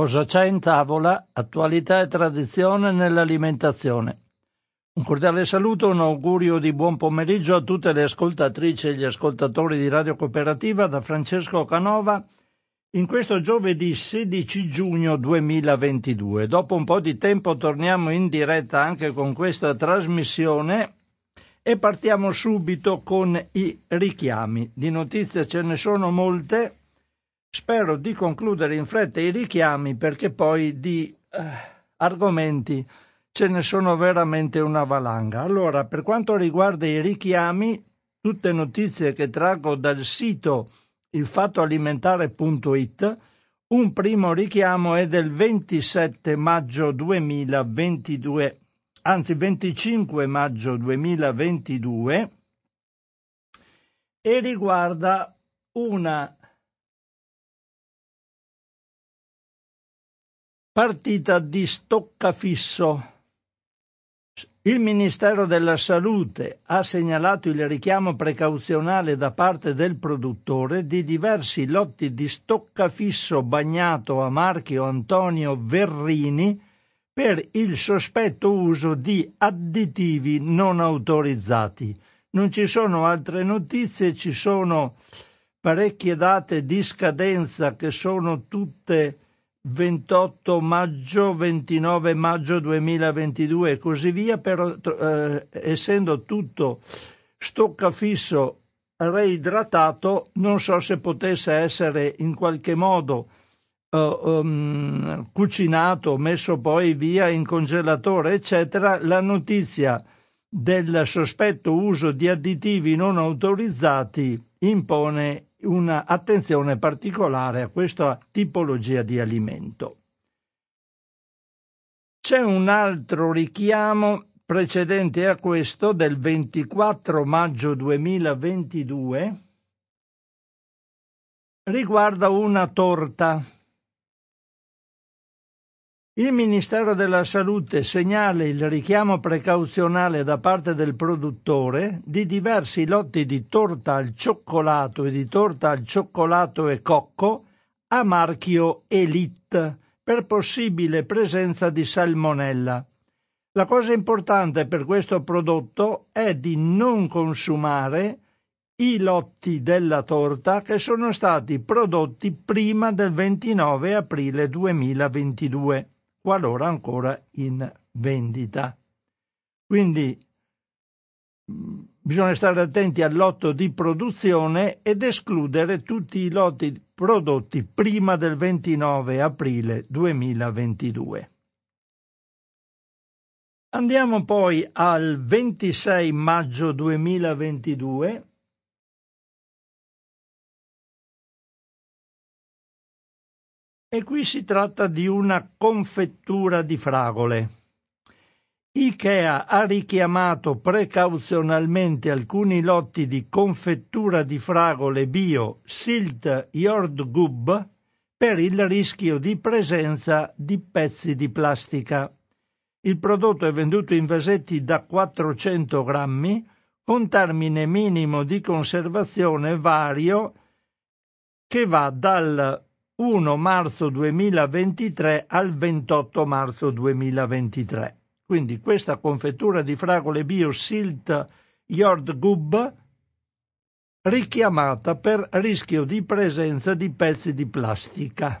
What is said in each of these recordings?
Cosa c'è in tavola? Attualità e tradizione nell'alimentazione. Un cordiale saluto, un augurio di buon pomeriggio a tutte le ascoltatrici e gli ascoltatori di Radio Cooperativa da Francesco Canova in questo giovedì 16 giugno 2022. Dopo un po' di tempo torniamo in diretta anche con questa trasmissione e partiamo subito con i richiami. Di notizie ce ne sono molte. Spero di concludere in fretta i richiami perché poi di eh, argomenti ce ne sono veramente una valanga. Allora, per quanto riguarda i richiami, tutte notizie che traggo dal sito ilfattoalimentare.it, un primo richiamo è del 27 maggio 2022, anzi 25 maggio 2022 e riguarda una partita di stoccafisso il Ministero della Salute ha segnalato il richiamo precauzionale da parte del produttore di diversi lotti di stoccafisso bagnato a marchio Antonio Verrini per il sospetto uso di additivi non autorizzati. Non ci sono altre notizie, ci sono parecchie date di scadenza che sono tutte 28 maggio, 29 maggio 2022 e così via, però eh, essendo tutto stoccafisso reidratato, non so se potesse essere in qualche modo uh, um, cucinato, messo poi via in congelatore, eccetera. La notizia del sospetto uso di additivi non autorizzati impone un'attenzione particolare a questa tipologia di alimento. C'è un altro richiamo precedente a questo del 24 maggio 2022 riguarda una torta il Ministero della Salute segnala il richiamo precauzionale da parte del produttore di diversi lotti di torta al cioccolato e di torta al cioccolato e cocco a marchio Elite per possibile presenza di salmonella. La cosa importante per questo prodotto è di non consumare i lotti della torta che sono stati prodotti prima del 29 aprile 2022 qualora ancora in vendita. Quindi bisogna stare attenti al lotto di produzione ed escludere tutti i lotti prodotti prima del 29 aprile 2022. Andiamo poi al 26 maggio 2022 E qui si tratta di una confettura di fragole. Ikea ha richiamato precauzionalmente alcuni lotti di confettura di fragole bio Silt Jordgub per il rischio di presenza di pezzi di plastica. Il prodotto è venduto in vasetti da 400 grammi con termine minimo di conservazione vario che va dal 1 marzo 2023 al 28 marzo 2023. Quindi questa confettura di fragole bio Silt Jordgub richiamata per rischio di presenza di pezzi di plastica.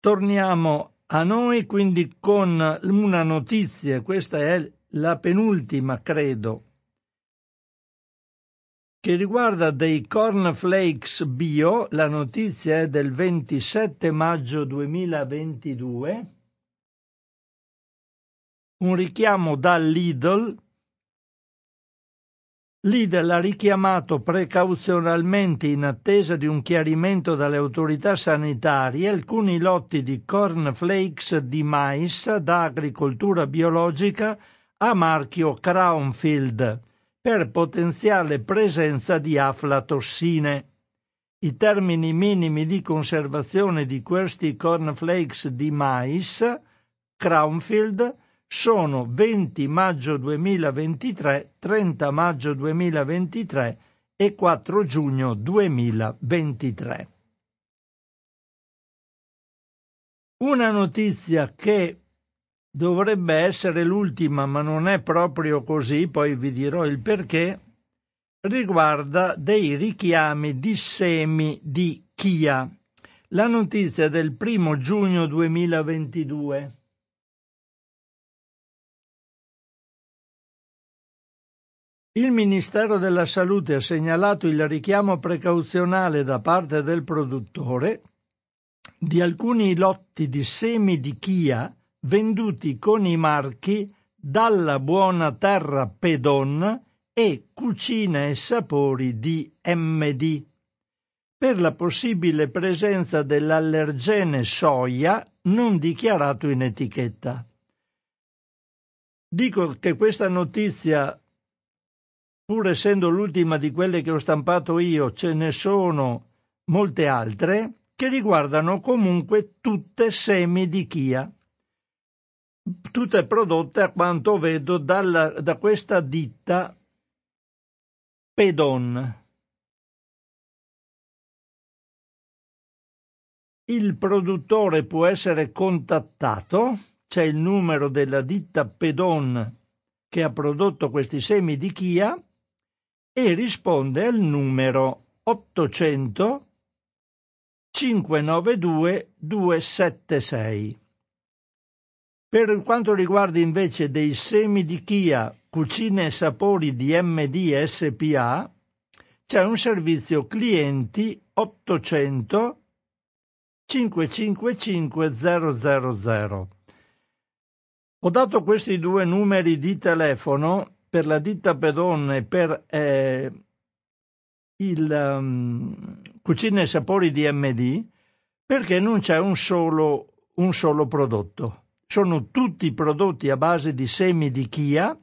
Torniamo a noi quindi con una notizia, questa è la penultima credo che riguarda dei cornflakes bio, la notizia è del 27 maggio 2022, un richiamo da Lidl. Lidl ha richiamato precauzionalmente in attesa di un chiarimento dalle autorità sanitarie alcuni lotti di cornflakes di mais da agricoltura biologica a marchio Crownfield per potenziale presenza di aflatossine. I termini minimi di conservazione di questi cornflakes di mais Crownfield sono 20 maggio 2023, 30 maggio 2023 e 4 giugno 2023. Una notizia che dovrebbe essere l'ultima, ma non è proprio così, poi vi dirò il perché, riguarda dei richiami di semi di Chia. La notizia del primo giugno 2022. Il Ministero della Salute ha segnalato il richiamo precauzionale da parte del produttore di alcuni lotti di semi di Chia venduti con i marchi Dalla Buona Terra Pedon e Cucina e Sapori di MD per la possibile presenza dell'allergene soia non dichiarato in etichetta. Dico che questa notizia pur essendo l'ultima di quelle che ho stampato io, ce ne sono molte altre che riguardano comunque tutte semi di Chia, tutte prodotte a quanto vedo dalla, da questa ditta Pedon. Il produttore può essere contattato, c'è il numero della ditta Pedon che ha prodotto questi semi di Chia e risponde al numero 800 592 276. Per quanto riguarda invece dei semi di Chia, cucine e sapori di MD SPA, c'è un servizio clienti 800 555 000. Ho dato questi due numeri di telefono per la ditta Pedon e per eh, il um, Cucine e Sapori di MD perché non c'è un solo, un solo prodotto. Sono tutti prodotti a base di semi di chia,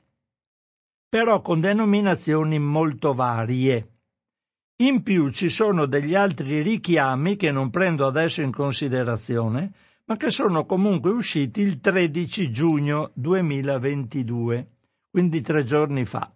però con denominazioni molto varie. In più ci sono degli altri richiami che non prendo adesso in considerazione, ma che sono comunque usciti il 13 giugno 2022 quindi tre giorni fa.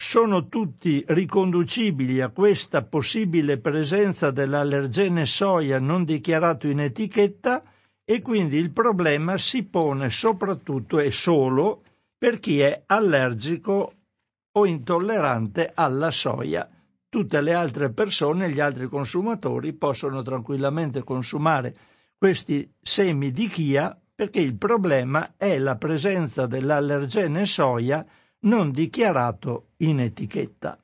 Sono tutti riconducibili a questa possibile presenza dell'allergene soia non dichiarato in etichetta e quindi il problema si pone soprattutto e solo per chi è allergico o intollerante alla soia. Tutte le altre persone, gli altri consumatori possono tranquillamente consumare questi semi di chia perché il problema è la presenza dell'allergene soia non dichiarato in etichetta.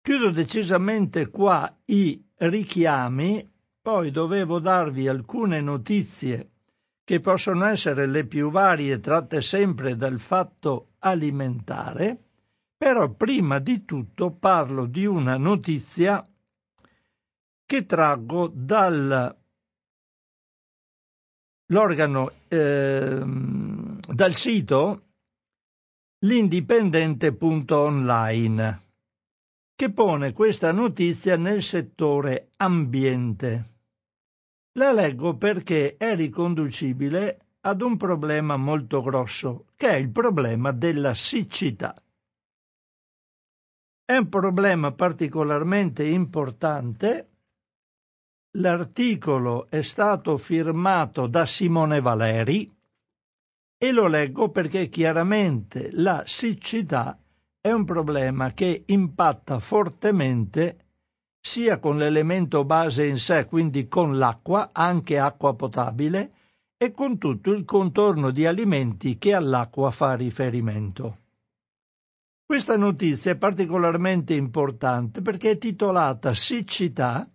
Chiudo decisamente qua i richiami, poi dovevo darvi alcune notizie che possono essere le più varie tratte sempre dal fatto alimentare, però prima di tutto parlo di una notizia che traggo dal l'organo eh, dal sito l'indipendente.online che pone questa notizia nel settore ambiente. La leggo perché è riconducibile ad un problema molto grosso, che è il problema della siccità. È un problema particolarmente importante L'articolo è stato firmato da Simone Valeri e lo leggo perché chiaramente la siccità è un problema che impatta fortemente sia con l'elemento base in sé, quindi con l'acqua, anche acqua potabile, e con tutto il contorno di alimenti che all'acqua fa riferimento. Questa notizia è particolarmente importante perché è titolata Siccità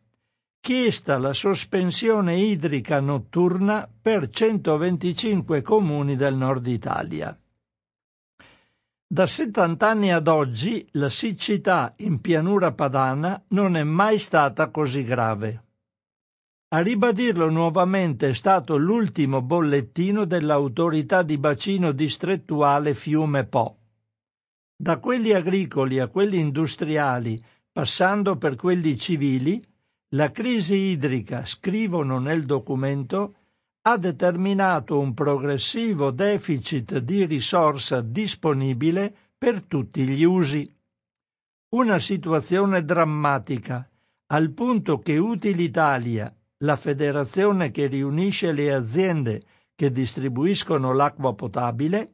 chiesta la sospensione idrica notturna per 125 comuni del nord Italia. Da 70 anni ad oggi la siccità in pianura padana non è mai stata così grave. A ribadirlo nuovamente è stato l'ultimo bollettino dell'autorità di bacino distrettuale Fiume Po. Da quelli agricoli a quelli industriali, passando per quelli civili, la crisi idrica, scrivono nel documento, ha determinato un progressivo deficit di risorsa disponibile per tutti gli usi. Una situazione drammatica, al punto che Utilitalia, la federazione che riunisce le aziende che distribuiscono l'acqua potabile,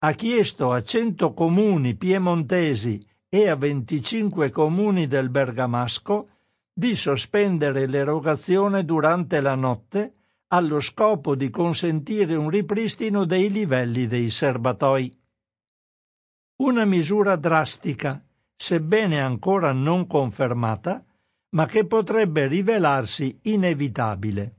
ha chiesto a 100 comuni piemontesi e a 25 comuni del Bergamasco di sospendere l'erogazione durante la notte allo scopo di consentire un ripristino dei livelli dei serbatoi. Una misura drastica, sebbene ancora non confermata, ma che potrebbe rivelarsi inevitabile.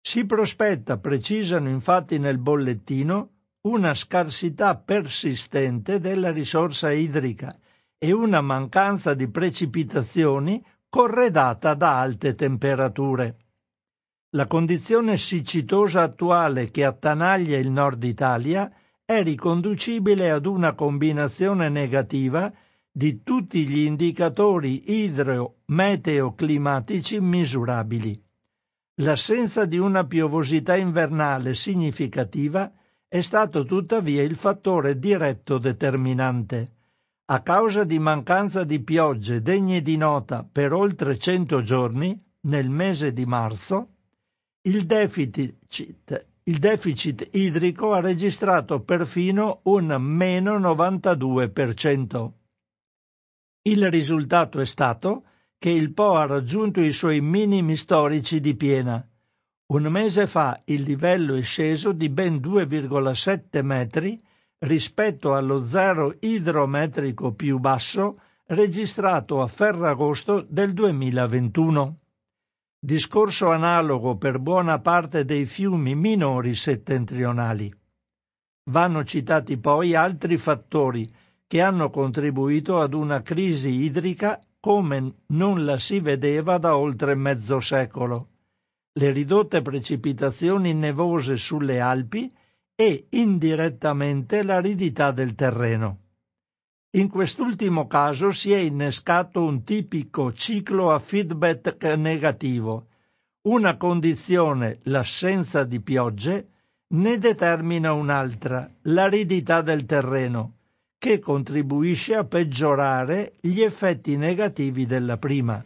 Si prospetta, precisano infatti nel bollettino, una scarsità persistente della risorsa idrica e una mancanza di precipitazioni corredata da alte temperature. La condizione siccitosa attuale che attanaglia il nord Italia è riconducibile ad una combinazione negativa di tutti gli indicatori idro-meteo-climatici misurabili. L'assenza di una piovosità invernale significativa è stato tuttavia il fattore diretto determinante. A causa di mancanza di piogge degne di nota per oltre cento giorni, nel mese di marzo, il deficit, il deficit idrico ha registrato perfino un meno 92%. Il risultato è stato che il Po ha raggiunto i suoi minimi storici di piena. Un mese fa il livello è sceso di ben 2,7 metri rispetto allo zero idrometrico più basso registrato a Ferragosto del 2021. Discorso analogo per buona parte dei fiumi minori settentrionali. Vanno citati poi altri fattori che hanno contribuito ad una crisi idrica come non la si vedeva da oltre mezzo secolo. Le ridotte precipitazioni nevose sulle Alpi e indirettamente l'aridità del terreno. In quest'ultimo caso si è innescato un tipico ciclo a feedback negativo. Una condizione, l'assenza di piogge, ne determina un'altra, l'aridità del terreno, che contribuisce a peggiorare gli effetti negativi della prima.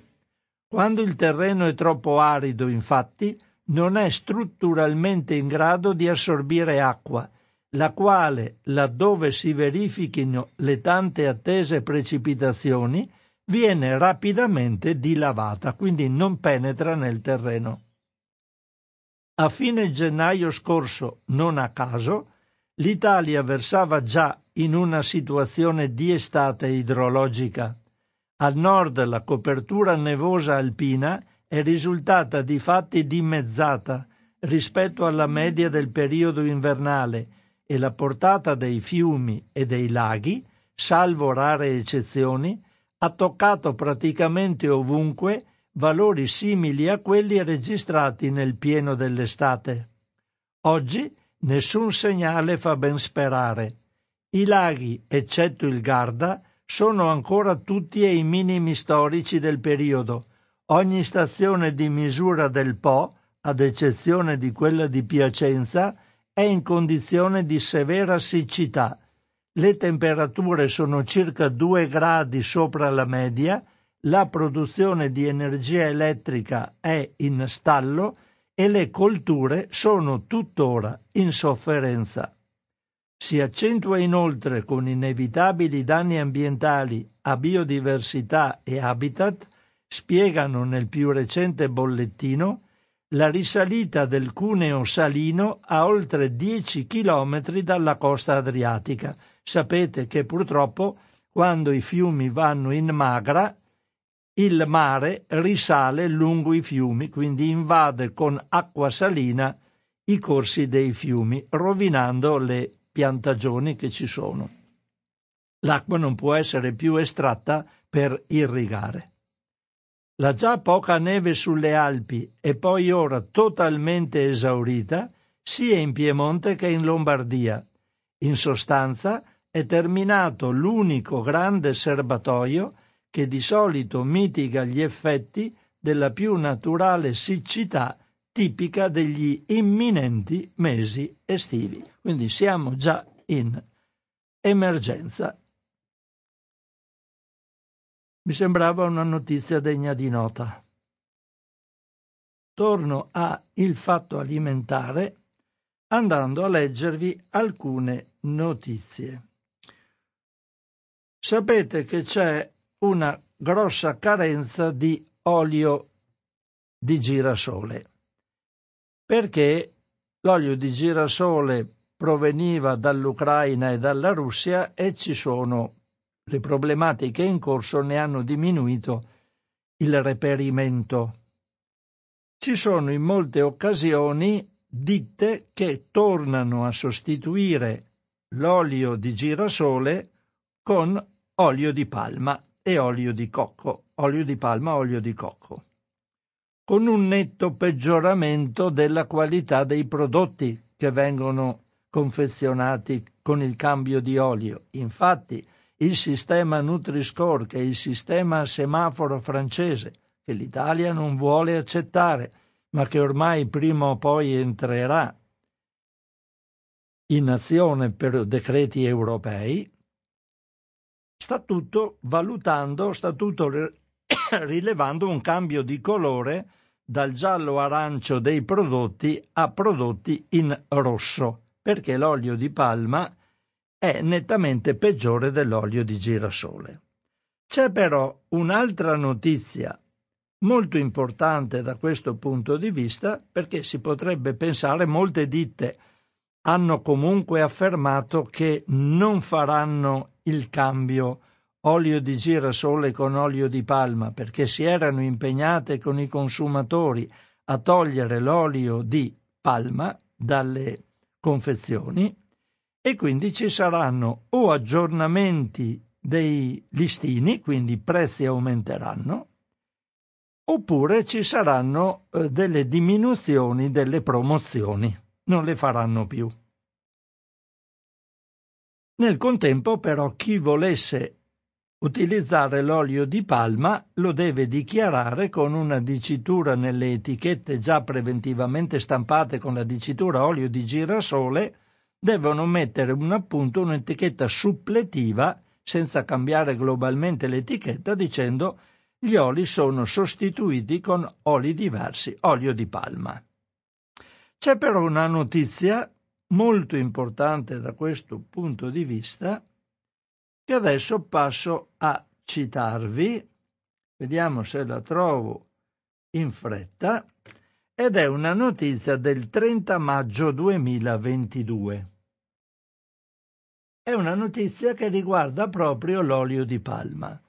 Quando il terreno è troppo arido, infatti, non è strutturalmente in grado di assorbire acqua, la quale, laddove si verifichino le tante attese precipitazioni, viene rapidamente dilavata, quindi non penetra nel terreno. A fine gennaio scorso, non a caso, l'Italia versava già in una situazione di estate idrologica. Al nord la copertura nevosa alpina è risultata di fatti dimezzata rispetto alla media del periodo invernale e la portata dei fiumi e dei laghi, salvo rare eccezioni, ha toccato praticamente ovunque valori simili a quelli registrati nel pieno dell'estate. Oggi nessun segnale fa ben sperare. I laghi, eccetto il Garda, sono ancora tutti ai minimi storici del periodo. Ogni stazione di misura del Po, ad eccezione di quella di Piacenza, è in condizione di severa siccità. Le temperature sono circa 2 gradi sopra la media, la produzione di energia elettrica è in stallo e le colture sono tuttora in sofferenza. Si accentua inoltre con inevitabili danni ambientali a biodiversità e habitat, spiegano nel più recente bollettino, la risalita del cuneo salino a oltre 10 chilometri dalla costa adriatica. Sapete che purtroppo quando i fiumi vanno in magra, il mare risale lungo i fiumi, quindi invade con acqua salina i corsi dei fiumi, rovinando le piantagioni che ci sono. L'acqua non può essere più estratta per irrigare. La già poca neve sulle Alpi e poi ora totalmente esaurita, sia in Piemonte che in Lombardia. In sostanza è terminato l'unico grande serbatoio che di solito mitiga gli effetti della più naturale siccità tipica degli imminenti mesi estivi. Quindi siamo già in emergenza. Mi sembrava una notizia degna di nota. torno a Il fatto alimentare andando a leggervi alcune notizie. Sapete che c'è una grossa carenza di olio di girasole perché l'olio di girasole proveniva dall'Ucraina e dalla Russia e ci sono le problematiche in corso ne hanno diminuito il reperimento. Ci sono in molte occasioni ditte che tornano a sostituire l'olio di girasole con olio di palma e olio di cocco, olio di palma, olio di cocco, con un netto peggioramento della qualità dei prodotti che vengono confezionati con il cambio di olio. Infatti, il sistema Nutri-Score, che è il sistema semaforo francese, che l'Italia non vuole accettare, ma che ormai prima o poi entrerà in azione per decreti europei, sta tutto valutando, sta tutto rilevando un cambio di colore dal giallo arancio dei prodotti a prodotti in rosso, perché l'olio di palma è nettamente peggiore dell'olio di girasole. C'è però un'altra notizia molto importante da questo punto di vista perché si potrebbe pensare molte ditte hanno comunque affermato che non faranno il cambio olio di girasole con olio di palma perché si erano impegnate con i consumatori a togliere l'olio di palma dalle confezioni e quindi ci saranno o aggiornamenti dei listini, quindi i prezzi aumenteranno, oppure ci saranno eh, delle diminuzioni delle promozioni, non le faranno più. Nel contempo però chi volesse utilizzare l'olio di palma lo deve dichiarare con una dicitura nelle etichette già preventivamente stampate con la dicitura olio di girasole, devono mettere un appunto un'etichetta suppletiva senza cambiare globalmente l'etichetta dicendo gli oli sono sostituiti con oli diversi, olio di palma. C'è però una notizia molto importante da questo punto di vista che adesso passo a citarvi, vediamo se la trovo in fretta, ed è una notizia del 30 maggio 2022. È una notizia che riguarda proprio l'olio di palma.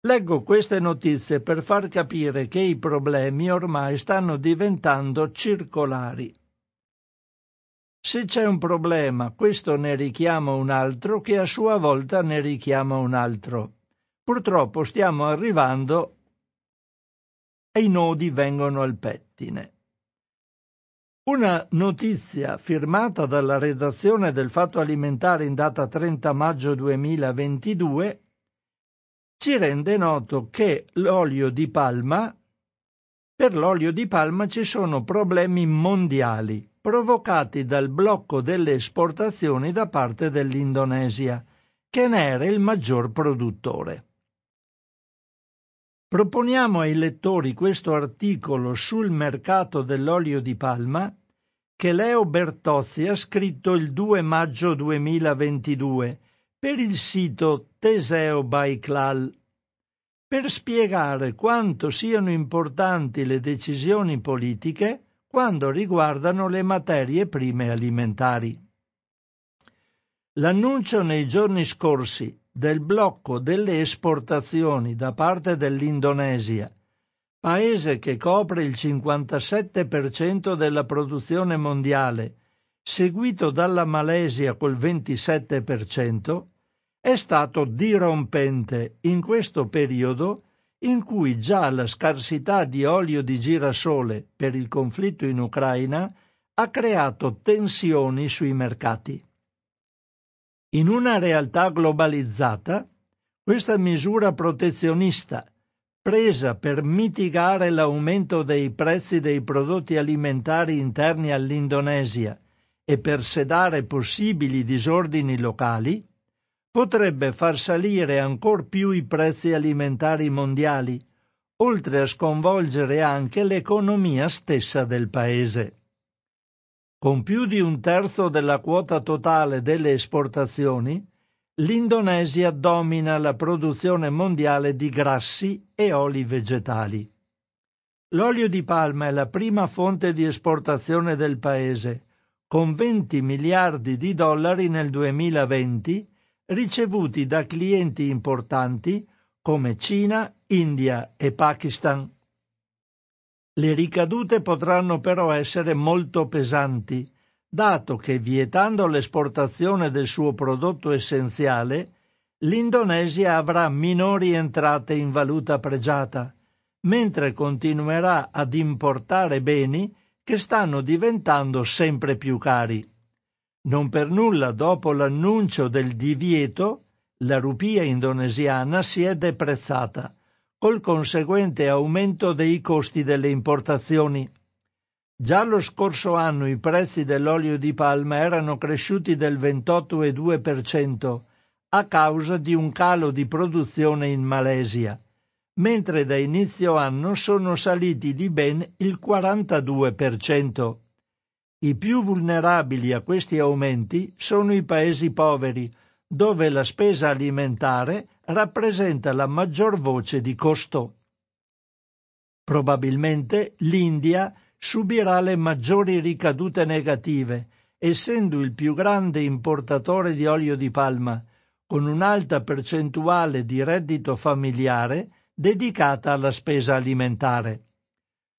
Leggo queste notizie per far capire che i problemi ormai stanno diventando circolari. Se c'è un problema, questo ne richiama un altro che a sua volta ne richiama un altro. Purtroppo stiamo arrivando e i nodi vengono al pettine. Una notizia firmata dalla redazione del Fatto Alimentare in data 30 maggio 2022 ci rende noto che l'olio di palma, per l'olio di palma ci sono problemi mondiali provocati dal blocco delle esportazioni da parte dell'Indonesia, che ne era il maggior produttore. Proponiamo ai lettori questo articolo sul mercato dell'olio di palma che Leo Bertozzi ha scritto il 2 maggio 2022 per il sito Teseo Baiklal per spiegare quanto siano importanti le decisioni politiche quando riguardano le materie prime alimentari. L'annuncio nei giorni scorsi del blocco delle esportazioni da parte dell'Indonesia, paese che copre il 57% della produzione mondiale, seguito dalla Malesia col 27%, è stato dirompente in questo periodo in cui già la scarsità di olio di girasole per il conflitto in Ucraina ha creato tensioni sui mercati. In una realtà globalizzata, questa misura protezionista, presa per mitigare l'aumento dei prezzi dei prodotti alimentari interni all'Indonesia e per sedare possibili disordini locali, potrebbe far salire ancor più i prezzi alimentari mondiali oltre a sconvolgere anche l'economia stessa del paese. Con più di un terzo della quota totale delle esportazioni, l'Indonesia domina la produzione mondiale di grassi e oli vegetali. L'olio di palma è la prima fonte di esportazione del paese, con 20 miliardi di dollari nel 2020 ricevuti da clienti importanti come Cina, India e Pakistan. Le ricadute potranno però essere molto pesanti, dato che vietando l'esportazione del suo prodotto essenziale, l'Indonesia avrà minori entrate in valuta pregiata, mentre continuerà ad importare beni che stanno diventando sempre più cari. Non per nulla dopo l'annuncio del divieto, la rupia indonesiana si è deprezzata col conseguente aumento dei costi delle importazioni. Già lo scorso anno i prezzi dell'olio di palma erano cresciuti del 28,2% a causa di un calo di produzione in Malesia, mentre da inizio anno sono saliti di ben il 42%. I più vulnerabili a questi aumenti sono i paesi poveri, dove la spesa alimentare rappresenta la maggior voce di costo. Probabilmente l'India subirà le maggiori ricadute negative, essendo il più grande importatore di olio di palma, con un'alta percentuale di reddito familiare dedicata alla spesa alimentare.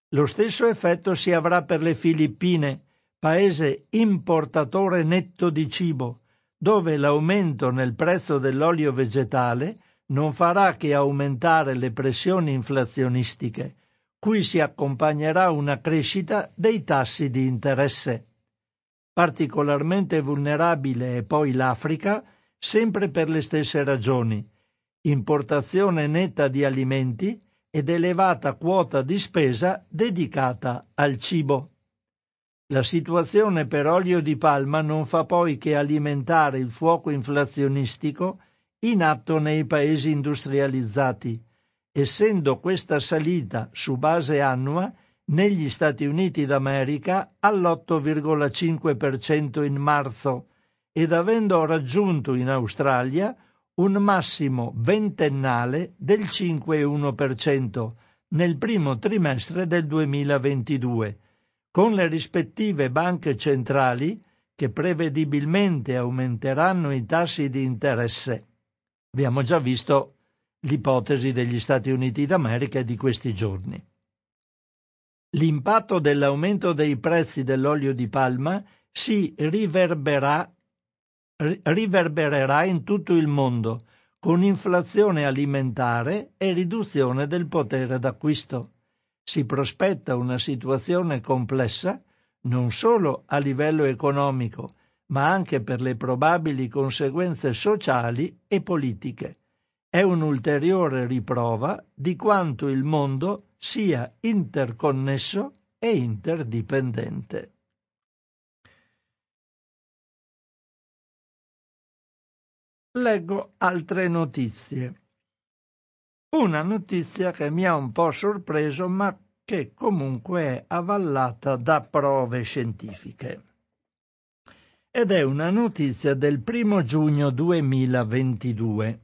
Lo stesso effetto si avrà per le Filippine, paese importatore netto di cibo, dove l'aumento nel prezzo dell'olio vegetale non farà che aumentare le pressioni inflazionistiche, cui si accompagnerà una crescita dei tassi di interesse. Particolarmente vulnerabile è poi l'Africa, sempre per le stesse ragioni, importazione netta di alimenti ed elevata quota di spesa dedicata al cibo. La situazione per olio di palma non fa poi che alimentare il fuoco inflazionistico in atto nei paesi industrializzati, essendo questa salita su base annua negli Stati Uniti d'America all'8,5% in marzo ed avendo raggiunto in Australia un massimo ventennale del 5,1% nel primo trimestre del 2022 con le rispettive banche centrali che prevedibilmente aumenteranno i tassi di interesse. Abbiamo già visto l'ipotesi degli Stati Uniti d'America di questi giorni. L'impatto dell'aumento dei prezzi dell'olio di palma si riverbererà in tutto il mondo, con inflazione alimentare e riduzione del potere d'acquisto si prospetta una situazione complessa non solo a livello economico, ma anche per le probabili conseguenze sociali e politiche. È un'ulteriore riprova di quanto il mondo sia interconnesso e interdipendente. Leggo altre notizie. Una notizia che mi ha un po' sorpreso, ma che comunque è avallata da prove scientifiche. Ed è una notizia del primo giugno 2022.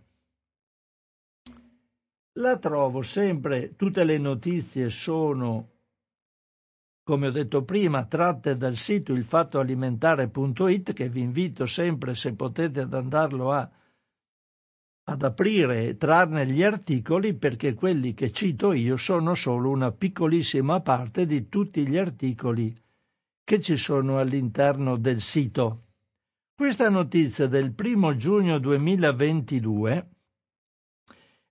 La trovo sempre, tutte le notizie sono, come ho detto prima, tratte dal sito ilfattoalimentare.it che vi invito sempre, se potete, ad andarlo a ad aprire e trarne gli articoli perché quelli che cito io sono solo una piccolissima parte di tutti gli articoli che ci sono all'interno del sito. Questa notizia del primo giugno 2022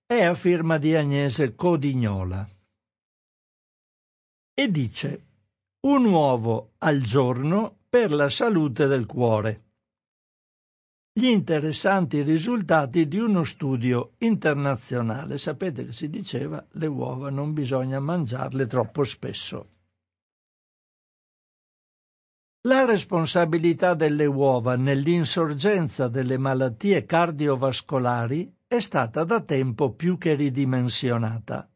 è a firma di Agnese Codignola e dice un uovo al giorno per la salute del cuore gli interessanti risultati di uno studio internazionale. Sapete che si diceva le uova non bisogna mangiarle troppo spesso. La responsabilità delle uova nell'insorgenza delle malattie cardiovascolari è stata da tempo più che ridimensionata.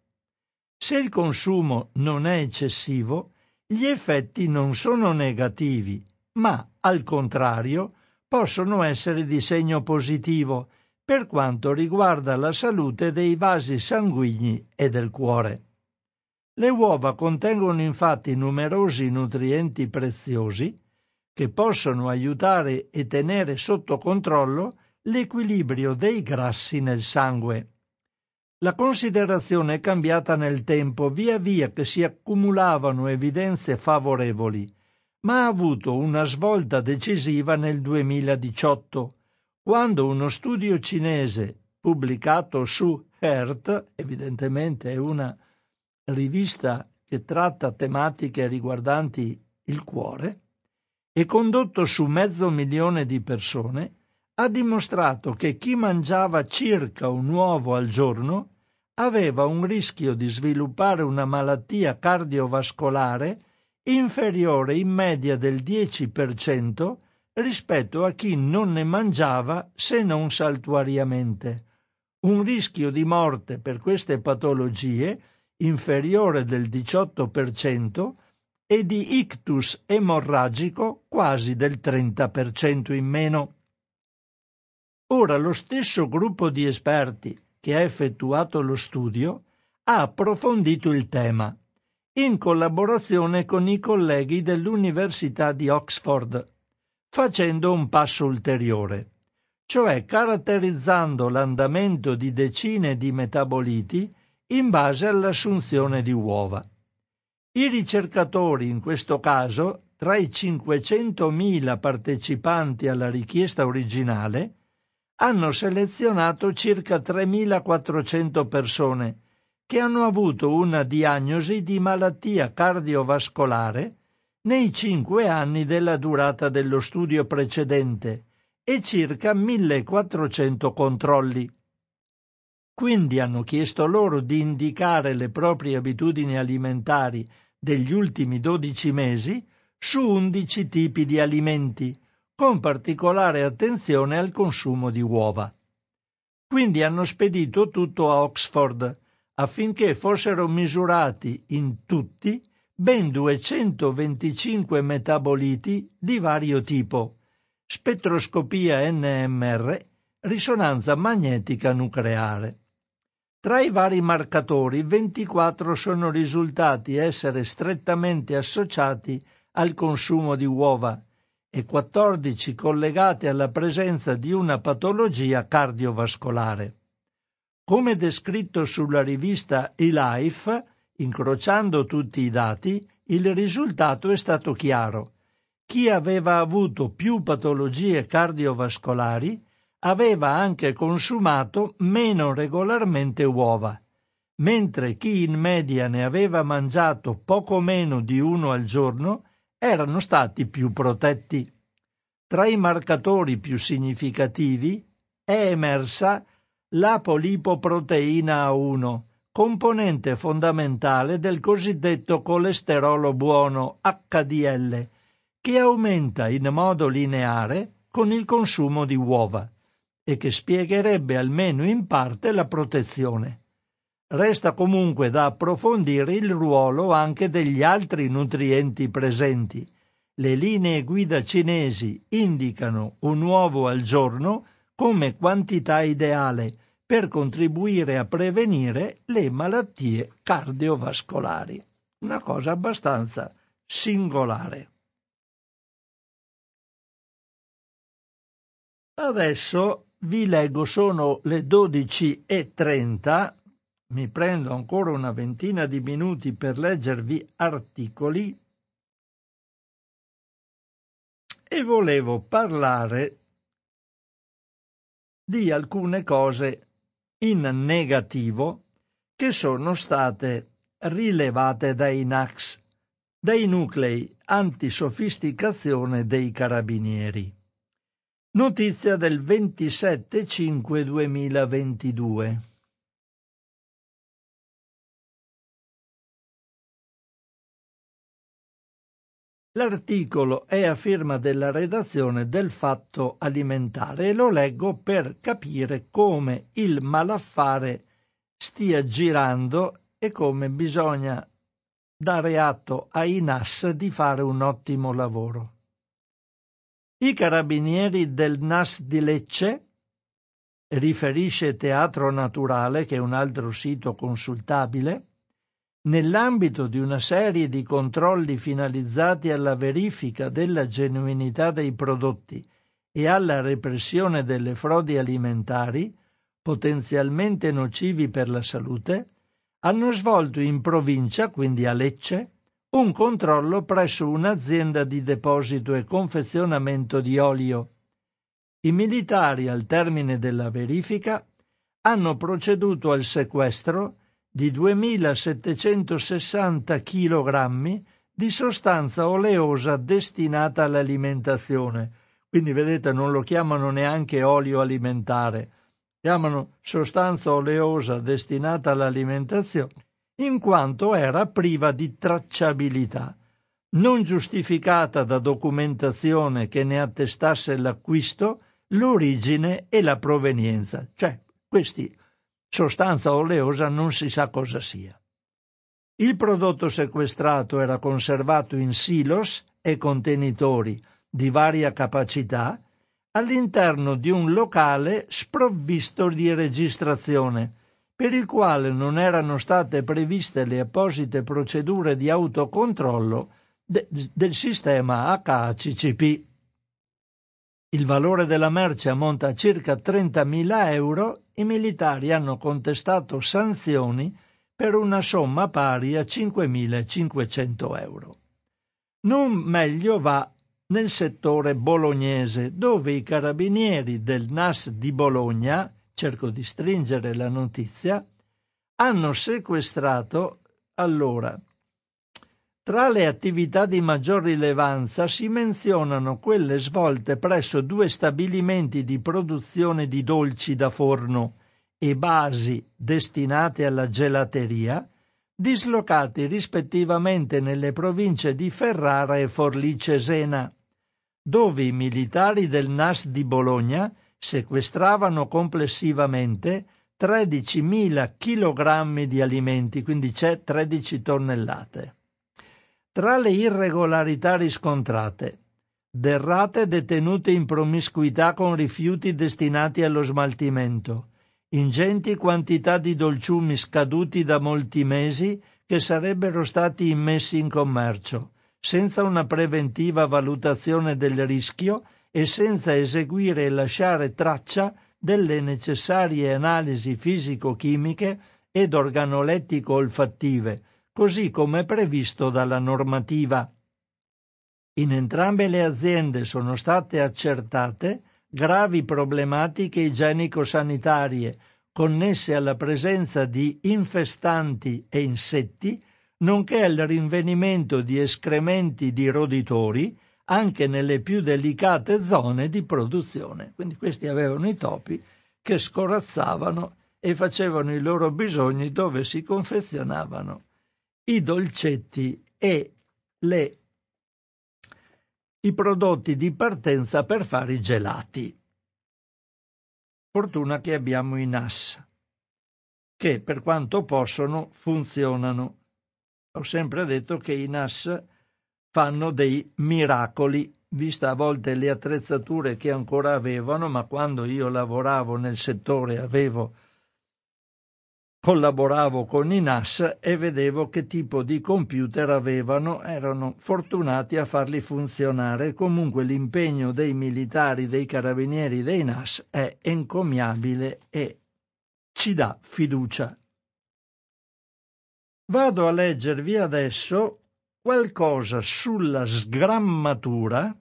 Se il consumo non è eccessivo, gli effetti non sono negativi, ma, al contrario, possono essere di segno positivo per quanto riguarda la salute dei vasi sanguigni e del cuore. Le uova contengono infatti numerosi nutrienti preziosi che possono aiutare e tenere sotto controllo l'equilibrio dei grassi nel sangue. La considerazione è cambiata nel tempo via via che si accumulavano evidenze favorevoli, ma ha avuto una svolta decisiva nel 2018, quando uno studio cinese pubblicato su Heart, evidentemente è una rivista che tratta tematiche riguardanti il cuore, e condotto su mezzo milione di persone, ha dimostrato che chi mangiava circa un uovo al giorno aveva un rischio di sviluppare una malattia cardiovascolare inferiore in media del 10% rispetto a chi non ne mangiava se non saltuariamente. Un rischio di morte per queste patologie inferiore del 18% e di ictus emorragico quasi del 30% in meno. Ora lo stesso gruppo di esperti che ha effettuato lo studio ha approfondito il tema in collaborazione con i colleghi dell'Università di Oxford, facendo un passo ulteriore, cioè caratterizzando l'andamento di decine di metaboliti in base all'assunzione di uova. I ricercatori, in questo caso, tra i 500.000 partecipanti alla richiesta originale, hanno selezionato circa 3.400 persone che hanno avuto una diagnosi di malattia cardiovascolare nei cinque anni della durata dello studio precedente e circa 1.400 controlli. Quindi hanno chiesto loro di indicare le proprie abitudini alimentari degli ultimi 12 mesi su 11 tipi di alimenti, con particolare attenzione al consumo di uova. Quindi hanno spedito tutto a Oxford affinché fossero misurati in tutti ben 225 metaboliti di vario tipo, spettroscopia NMR, risonanza magnetica nucleare. Tra i vari marcatori, 24 sono risultati essere strettamente associati al consumo di uova e 14 collegati alla presenza di una patologia cardiovascolare. Come descritto sulla rivista eLife, incrociando tutti i dati, il risultato è stato chiaro. Chi aveva avuto più patologie cardiovascolari aveva anche consumato meno regolarmente uova, mentre chi in media ne aveva mangiato poco meno di uno al giorno erano stati più protetti. Tra i marcatori più significativi è emersa la polipoproteina A1, componente fondamentale del cosiddetto colesterolo buono HDL, che aumenta in modo lineare con il consumo di uova e che spiegherebbe almeno in parte la protezione. Resta comunque da approfondire il ruolo anche degli altri nutrienti presenti. Le linee guida cinesi indicano un uovo al giorno come quantità ideale per contribuire a prevenire le malattie cardiovascolari. Una cosa abbastanza singolare. Adesso vi leggo, sono le 12.30, mi prendo ancora una ventina di minuti per leggervi articoli e volevo parlare di alcune cose in negativo che sono state rilevate dai NACS, dai nuclei antisofisticazione dei carabinieri. Notizia del 27-5-2022. L'articolo è a firma della redazione del Fatto Alimentare e lo leggo per capire come il malaffare stia girando e come bisogna dare atto ai NAS di fare un ottimo lavoro. I carabinieri del NAS di Lecce, riferisce Teatro Naturale, che è un altro sito consultabile, nell'ambito di una serie di controlli finalizzati alla verifica della genuinità dei prodotti e alla repressione delle frodi alimentari, potenzialmente nocivi per la salute, hanno svolto in provincia, quindi a Lecce, un controllo presso un'azienda di deposito e confezionamento di olio. I militari, al termine della verifica, hanno proceduto al sequestro di 2.760 kg di sostanza oleosa destinata all'alimentazione. Quindi vedete non lo chiamano neanche olio alimentare, chiamano sostanza oleosa destinata all'alimentazione, in quanto era priva di tracciabilità, non giustificata da documentazione che ne attestasse l'acquisto, l'origine e la provenienza. Cioè, questi sostanza oleosa non si sa cosa sia. Il prodotto sequestrato era conservato in silos e contenitori di varia capacità all'interno di un locale sprovvisto di registrazione, per il quale non erano state previste le apposite procedure di autocontrollo de- del sistema HACCP. Il valore della merce ammonta a circa 30.000 euro, i militari hanno contestato sanzioni per una somma pari a 5.500 euro. Non meglio va nel settore bolognese, dove i carabinieri del NAS di Bologna, cerco di stringere la notizia, hanno sequestrato allora tra le attività di maggior rilevanza si menzionano quelle svolte presso due stabilimenti di produzione di dolci da forno e basi destinate alla gelateria, dislocati rispettivamente nelle province di Ferrara e Forlì Cesena, dove i militari del NAS di Bologna sequestravano complessivamente 13.000 kg di alimenti, quindi c'è 13 tonnellate. Tra le irregolarità riscontrate, derrate detenute in promiscuità con rifiuti destinati allo smaltimento, ingenti quantità di dolciumi scaduti da molti mesi che sarebbero stati immessi in commercio, senza una preventiva valutazione del rischio e senza eseguire e lasciare traccia delle necessarie analisi fisico-chimiche ed organolettico-olfattive, così come previsto dalla normativa. In entrambe le aziende sono state accertate gravi problematiche igienico-sanitarie connesse alla presenza di infestanti e insetti, nonché al rinvenimento di escrementi di roditori anche nelle più delicate zone di produzione. Quindi questi avevano i topi che scorazzavano e facevano i loro bisogni dove si confezionavano i dolcetti e le, i prodotti di partenza per fare i gelati. Fortuna che abbiamo i NAS, che per quanto possono funzionano. Ho sempre detto che i NAS fanno dei miracoli, vista a volte le attrezzature che ancora avevano, ma quando io lavoravo nel settore avevo collaboravo con i NAS e vedevo che tipo di computer avevano, erano fortunati a farli funzionare. Comunque l'impegno dei militari, dei carabinieri, dei NAS è encomiabile e ci dà fiducia. Vado a leggervi adesso qualcosa sulla sgrammatura,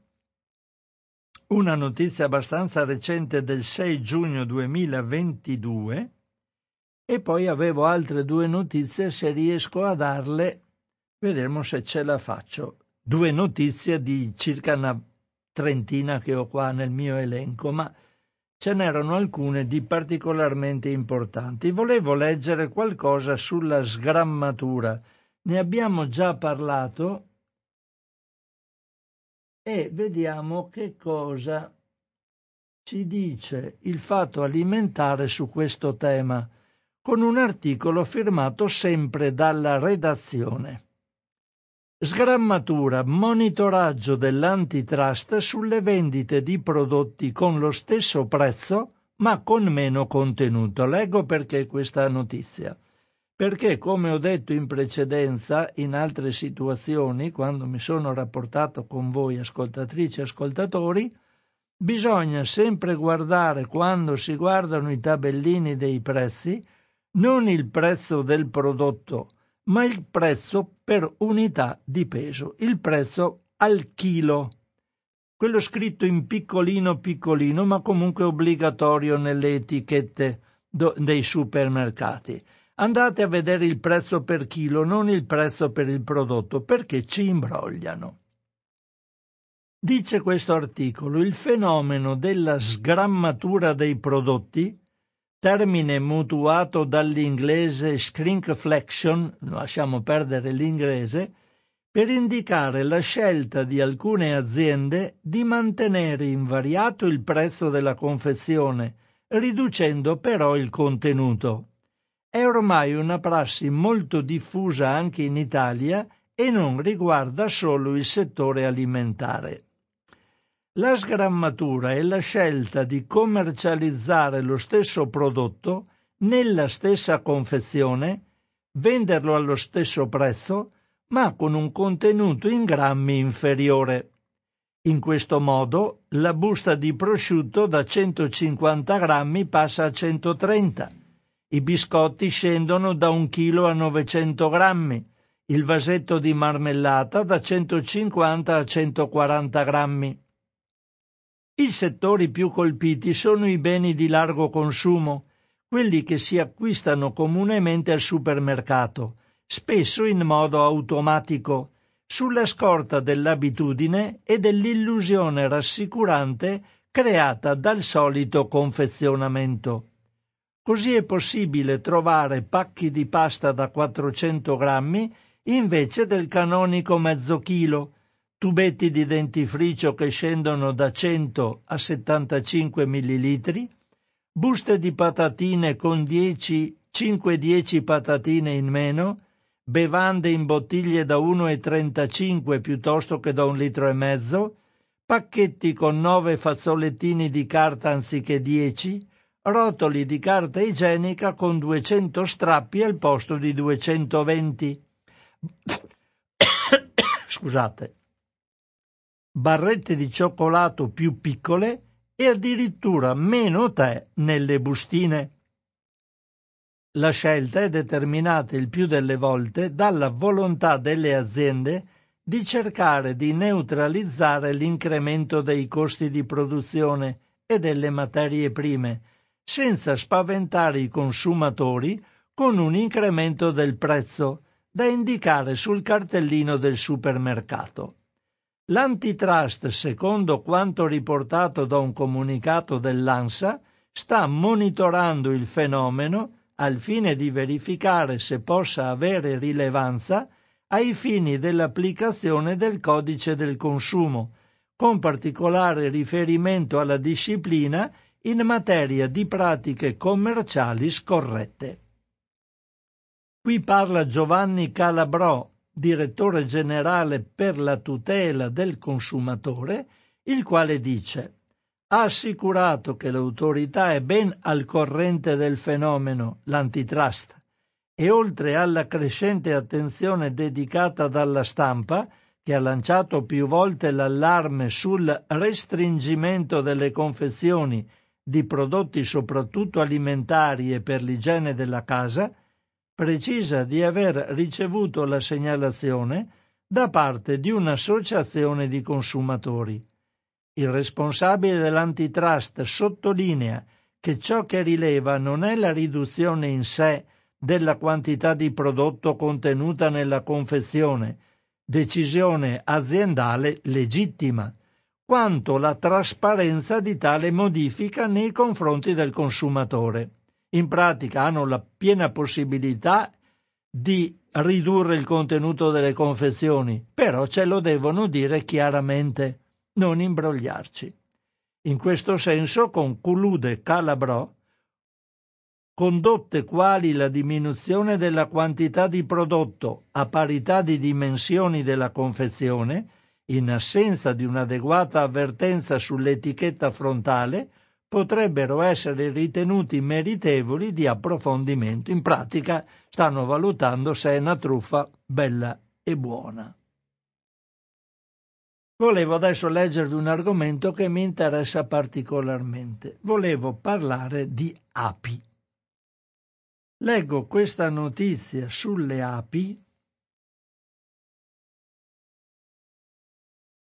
una notizia abbastanza recente del 6 giugno 2022, e poi avevo altre due notizie, se riesco a darle, vedremo se ce la faccio. Due notizie di circa una trentina che ho qua nel mio elenco, ma ce n'erano alcune di particolarmente importanti. Volevo leggere qualcosa sulla sgrammatura. Ne abbiamo già parlato e vediamo che cosa ci dice il fatto alimentare su questo tema con un articolo firmato sempre dalla redazione. Sgrammatura, monitoraggio dell'antitrust sulle vendite di prodotti con lo stesso prezzo ma con meno contenuto. Leggo perché questa notizia. Perché, come ho detto in precedenza, in altre situazioni, quando mi sono rapportato con voi ascoltatrici e ascoltatori, bisogna sempre guardare quando si guardano i tabellini dei prezzi, non il prezzo del prodotto, ma il prezzo per unità di peso, il prezzo al chilo. Quello scritto in piccolino piccolino, ma comunque obbligatorio nelle etichette do, dei supermercati. Andate a vedere il prezzo per chilo, non il prezzo per il prodotto, perché ci imbrogliano. Dice questo articolo, il fenomeno della sgrammatura dei prodotti termine mutuato dall'inglese shrinkflexion, lasciamo perdere l'inglese, per indicare la scelta di alcune aziende di mantenere invariato il prezzo della confezione, riducendo però il contenuto. È ormai una prassi molto diffusa anche in Italia e non riguarda solo il settore alimentare. La sgrammatura è la scelta di commercializzare lo stesso prodotto nella stessa confezione, venderlo allo stesso prezzo, ma con un contenuto in grammi inferiore. In questo modo la busta di prosciutto da 150 grammi passa a 130, i biscotti scendono da un chilo a 900 grammi, il vasetto di marmellata da 150 a 140 grammi. I settori più colpiti sono i beni di largo consumo, quelli che si acquistano comunemente al supermercato, spesso in modo automatico, sulla scorta dell'abitudine e dell'illusione rassicurante creata dal solito confezionamento. Così è possibile trovare pacchi di pasta da 400 grammi invece del canonico mezzo chilo, tubetti di dentifricio che scendono da 100 a 75 millilitri, buste di patatine con 10, 5-10 patatine in meno, bevande in bottiglie da 1,35 piuttosto che da un litro e mezzo, pacchetti con 9 fazzolettini di carta anziché 10, rotoli di carta igienica con 200 strappi al posto di 220. Scusate barrette di cioccolato più piccole e addirittura meno tè nelle bustine. La scelta è determinata il più delle volte dalla volontà delle aziende di cercare di neutralizzare l'incremento dei costi di produzione e delle materie prime, senza spaventare i consumatori con un incremento del prezzo da indicare sul cartellino del supermercato. L'antitrust, secondo quanto riportato da un comunicato dell'ANSA, sta monitorando il fenomeno al fine di verificare se possa avere rilevanza ai fini dell'applicazione del codice del consumo, con particolare riferimento alla disciplina in materia di pratiche commerciali scorrette. Qui parla Giovanni Calabrò, direttore generale per la tutela del consumatore, il quale dice ha assicurato che l'autorità è ben al corrente del fenomeno, l'antitrust, e oltre alla crescente attenzione dedicata dalla stampa, che ha lanciato più volte l'allarme sul restringimento delle confezioni di prodotti soprattutto alimentari e per l'igiene della casa, precisa di aver ricevuto la segnalazione da parte di un'associazione di consumatori. Il responsabile dell'antitrust sottolinea che ciò che rileva non è la riduzione in sé della quantità di prodotto contenuta nella confezione, decisione aziendale legittima, quanto la trasparenza di tale modifica nei confronti del consumatore in pratica hanno la piena possibilità di ridurre il contenuto delle confezioni, però ce lo devono dire chiaramente, non imbrogliarci. In questo senso conclude Calabrò condotte quali la diminuzione della quantità di prodotto a parità di dimensioni della confezione, in assenza di un'adeguata avvertenza sull'etichetta frontale, potrebbero essere ritenuti meritevoli di approfondimento. In pratica stanno valutando se è una truffa bella e buona. Volevo adesso leggervi un argomento che mi interessa particolarmente. Volevo parlare di api. Leggo questa notizia sulle api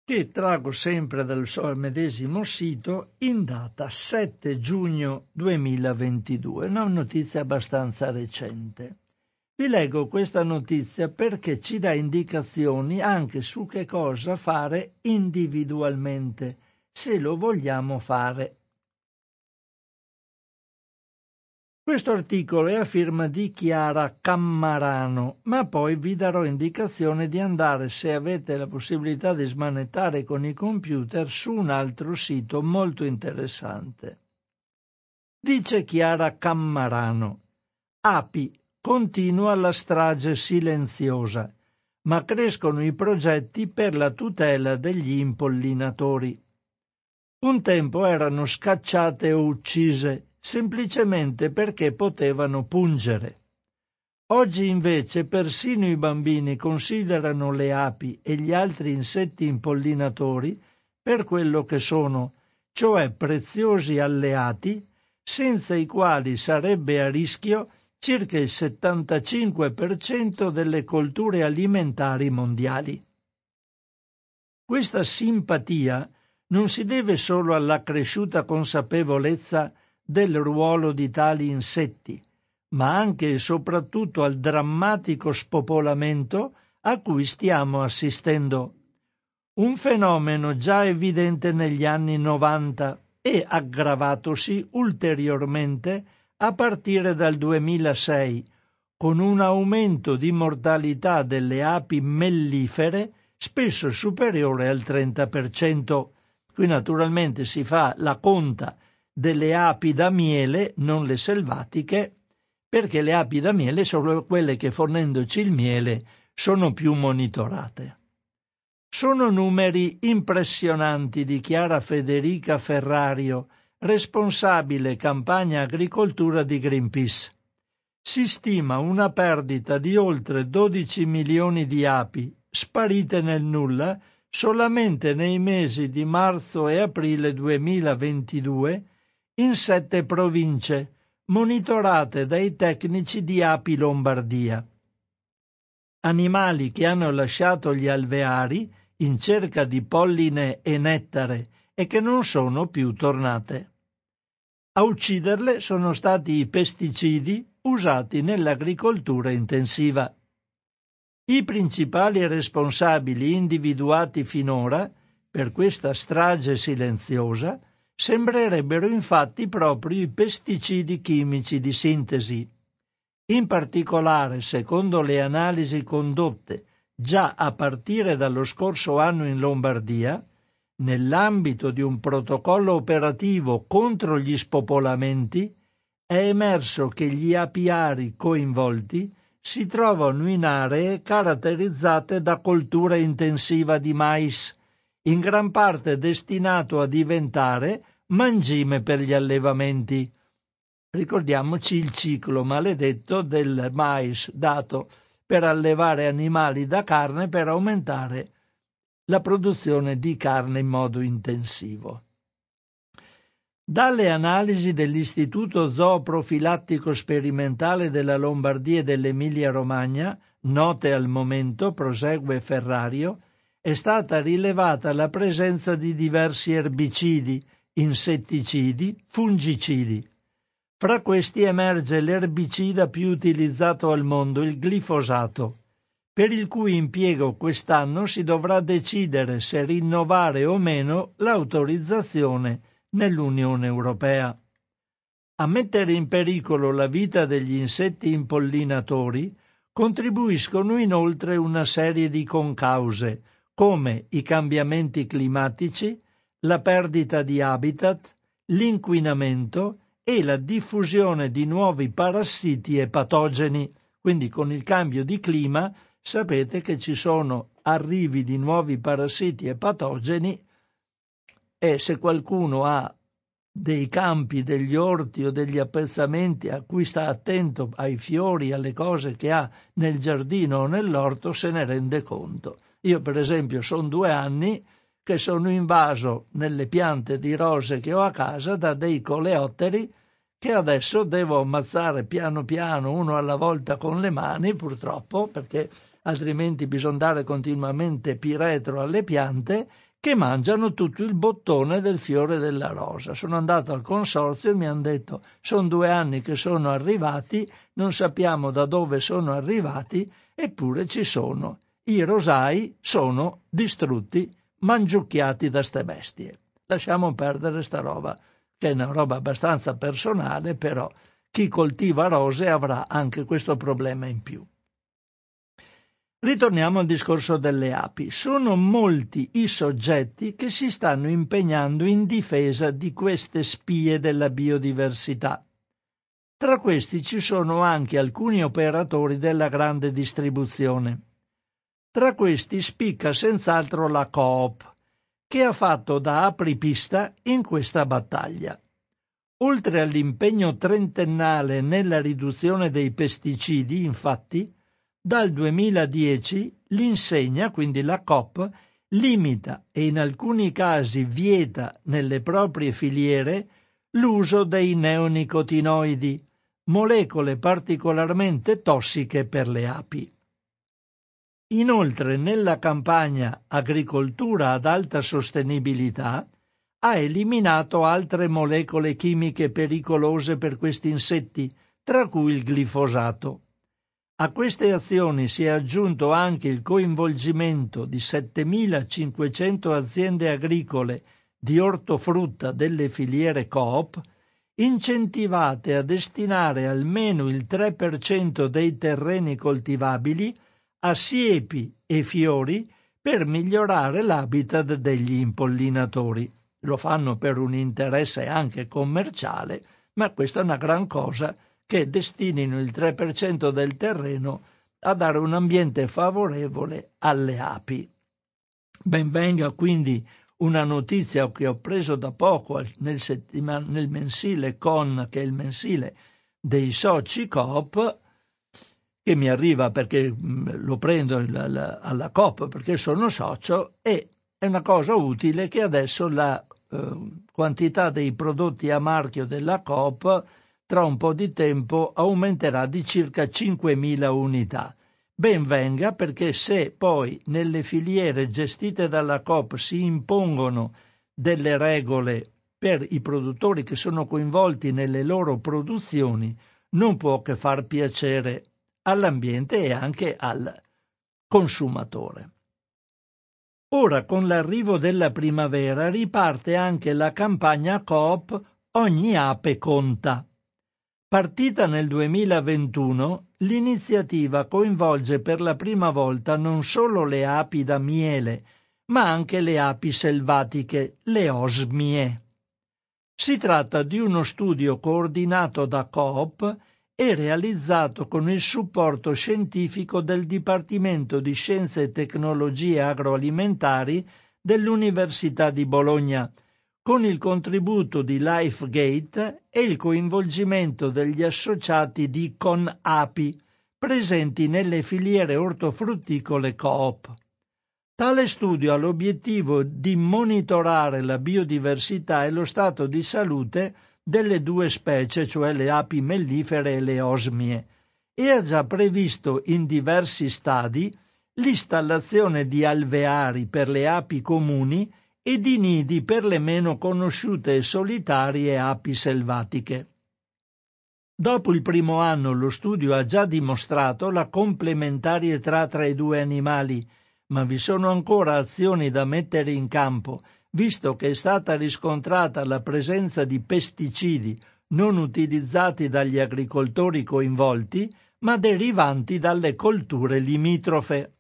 che traggo sempre dal medesimo sito in data 7 giugno 2022, una notizia abbastanza recente. Vi leggo questa notizia perché ci dà indicazioni anche su che cosa fare individualmente, se lo vogliamo fare Questo articolo è a firma di Chiara Cammarano, ma poi vi darò indicazione di andare, se avete la possibilità di smanettare con i computer, su un altro sito molto interessante. Dice Chiara Cammarano, Api continua la strage silenziosa, ma crescono i progetti per la tutela degli impollinatori. Un tempo erano scacciate o uccise semplicemente perché potevano pungere. Oggi invece persino i bambini considerano le api e gli altri insetti impollinatori per quello che sono, cioè preziosi alleati, senza i quali sarebbe a rischio circa il 75% delle colture alimentari mondiali. Questa simpatia non si deve solo alla cresciuta consapevolezza del ruolo di tali insetti, ma anche e soprattutto al drammatico spopolamento a cui stiamo assistendo. Un fenomeno già evidente negli anni 90 e aggravatosi ulteriormente a partire dal 2006, con un aumento di mortalità delle api mellifere spesso superiore al 30%. Qui naturalmente si fa la conta delle api da miele, non le selvatiche, perché le api da miele sono quelle che fornendoci il miele sono più monitorate. Sono numeri impressionanti, dichiara Federica Ferrario, responsabile campagna agricoltura di Greenpeace. Si stima una perdita di oltre 12 milioni di api sparite nel nulla solamente nei mesi di marzo e aprile 2022 in sette province, monitorate dai tecnici di Api Lombardia. Animali che hanno lasciato gli alveari in cerca di polline e nettare e che non sono più tornate. A ucciderle sono stati i pesticidi usati nell'agricoltura intensiva. I principali responsabili individuati finora per questa strage silenziosa Sembrerebbero infatti proprio i pesticidi chimici di sintesi. In particolare, secondo le analisi condotte già a partire dallo scorso anno in Lombardia, nell'ambito di un protocollo operativo contro gli spopolamenti, è emerso che gli apiari coinvolti si trovano in aree caratterizzate da coltura intensiva di mais, in gran parte destinato a diventare mangime per gli allevamenti. Ricordiamoci il ciclo maledetto del mais dato per allevare animali da carne per aumentare la produzione di carne in modo intensivo. Dalle analisi dell'Istituto Zooprofilattico Sperimentale della Lombardia e dell'Emilia Romagna, note al momento, prosegue Ferrario, è stata rilevata la presenza di diversi erbicidi, insetticidi, fungicidi. Fra questi emerge l'erbicida più utilizzato al mondo, il glifosato, per il cui impiego quest'anno si dovrà decidere se rinnovare o meno l'autorizzazione nell'Unione Europea. A mettere in pericolo la vita degli insetti impollinatori contribuiscono inoltre una serie di concause, come i cambiamenti climatici, la perdita di habitat, l'inquinamento e la diffusione di nuovi parassiti e patogeni. Quindi con il cambio di clima sapete che ci sono arrivi di nuovi parassiti e patogeni e se qualcuno ha dei campi, degli orti o degli appezzamenti a cui sta attento ai fiori, alle cose che ha nel giardino o nell'orto, se ne rende conto. Io per esempio sono due anni che sono invaso nelle piante di rose che ho a casa da dei coleotteri che adesso devo ammazzare piano piano uno alla volta con le mani, purtroppo, perché altrimenti bisogna dare continuamente piretro alle piante che mangiano tutto il bottone del fiore della rosa. Sono andato al consorzio e mi hanno detto sono due anni che sono arrivati, non sappiamo da dove sono arrivati, eppure ci sono. I rosai sono distrutti, mangiucchiati da ste bestie. Lasciamo perdere sta roba, che è una roba abbastanza personale, però chi coltiva rose avrà anche questo problema in più. Ritorniamo al discorso delle api. Sono molti i soggetti che si stanno impegnando in difesa di queste spie della biodiversità. Tra questi ci sono anche alcuni operatori della grande distribuzione. Tra questi spicca senz'altro la Coop, che ha fatto da apripista in questa battaglia. Oltre all'impegno trentennale nella riduzione dei pesticidi, infatti, dal 2010 l'insegna, quindi la COP, limita e in alcuni casi vieta nelle proprie filiere l'uso dei neonicotinoidi, molecole particolarmente tossiche per le api. Inoltre nella campagna Agricoltura ad alta sostenibilità ha eliminato altre molecole chimiche pericolose per questi insetti, tra cui il glifosato. A queste azioni si è aggiunto anche il coinvolgimento di 7.500 aziende agricole di ortofrutta delle filiere Coop, incentivate a destinare almeno il 3% dei terreni coltivabili a siepi e fiori per migliorare l'habitat degli impollinatori. Lo fanno per un interesse anche commerciale, ma questa è una gran cosa che destinino il 3% del terreno a dare un ambiente favorevole alle api. Benvenga quindi una notizia che ho preso da poco nel, settima, nel mensile CON, che è il mensile dei soci Coop, che mi arriva perché mm, lo prendo alla, alla Coop perché sono socio e è una cosa utile che adesso la eh, quantità dei prodotti a marchio della Coop tra un po' di tempo aumenterà di circa 5.000 unità. Ben venga perché se poi nelle filiere gestite dalla COP si impongono delle regole per i produttori che sono coinvolti nelle loro produzioni, non può che far piacere all'ambiente e anche al consumatore. Ora, con l'arrivo della primavera, riparte anche la campagna Coop Ogni ape conta. Partita nel 2021, l'iniziativa coinvolge per la prima volta non solo le api da miele, ma anche le api selvatiche, le osmie. Si tratta di uno studio coordinato da Coop e realizzato con il supporto scientifico del Dipartimento di Scienze e Tecnologie Agroalimentari dell'Università di Bologna, con il contributo di LifeGate e il coinvolgimento degli associati di ConApi presenti nelle filiere ortofrutticole Coop. Tale studio ha l'obiettivo di monitorare la biodiversità e lo stato di salute delle due specie, cioè le api mellifere e le osmie, e ha già previsto in diversi stadi l'installazione di alveari per le api comuni e di nidi per le meno conosciute e solitarie api selvatiche. Dopo il primo anno lo studio ha già dimostrato la complementarietà tra i due animali, ma vi sono ancora azioni da mettere in campo, visto che è stata riscontrata la presenza di pesticidi non utilizzati dagli agricoltori coinvolti, ma derivanti dalle colture limitrofe.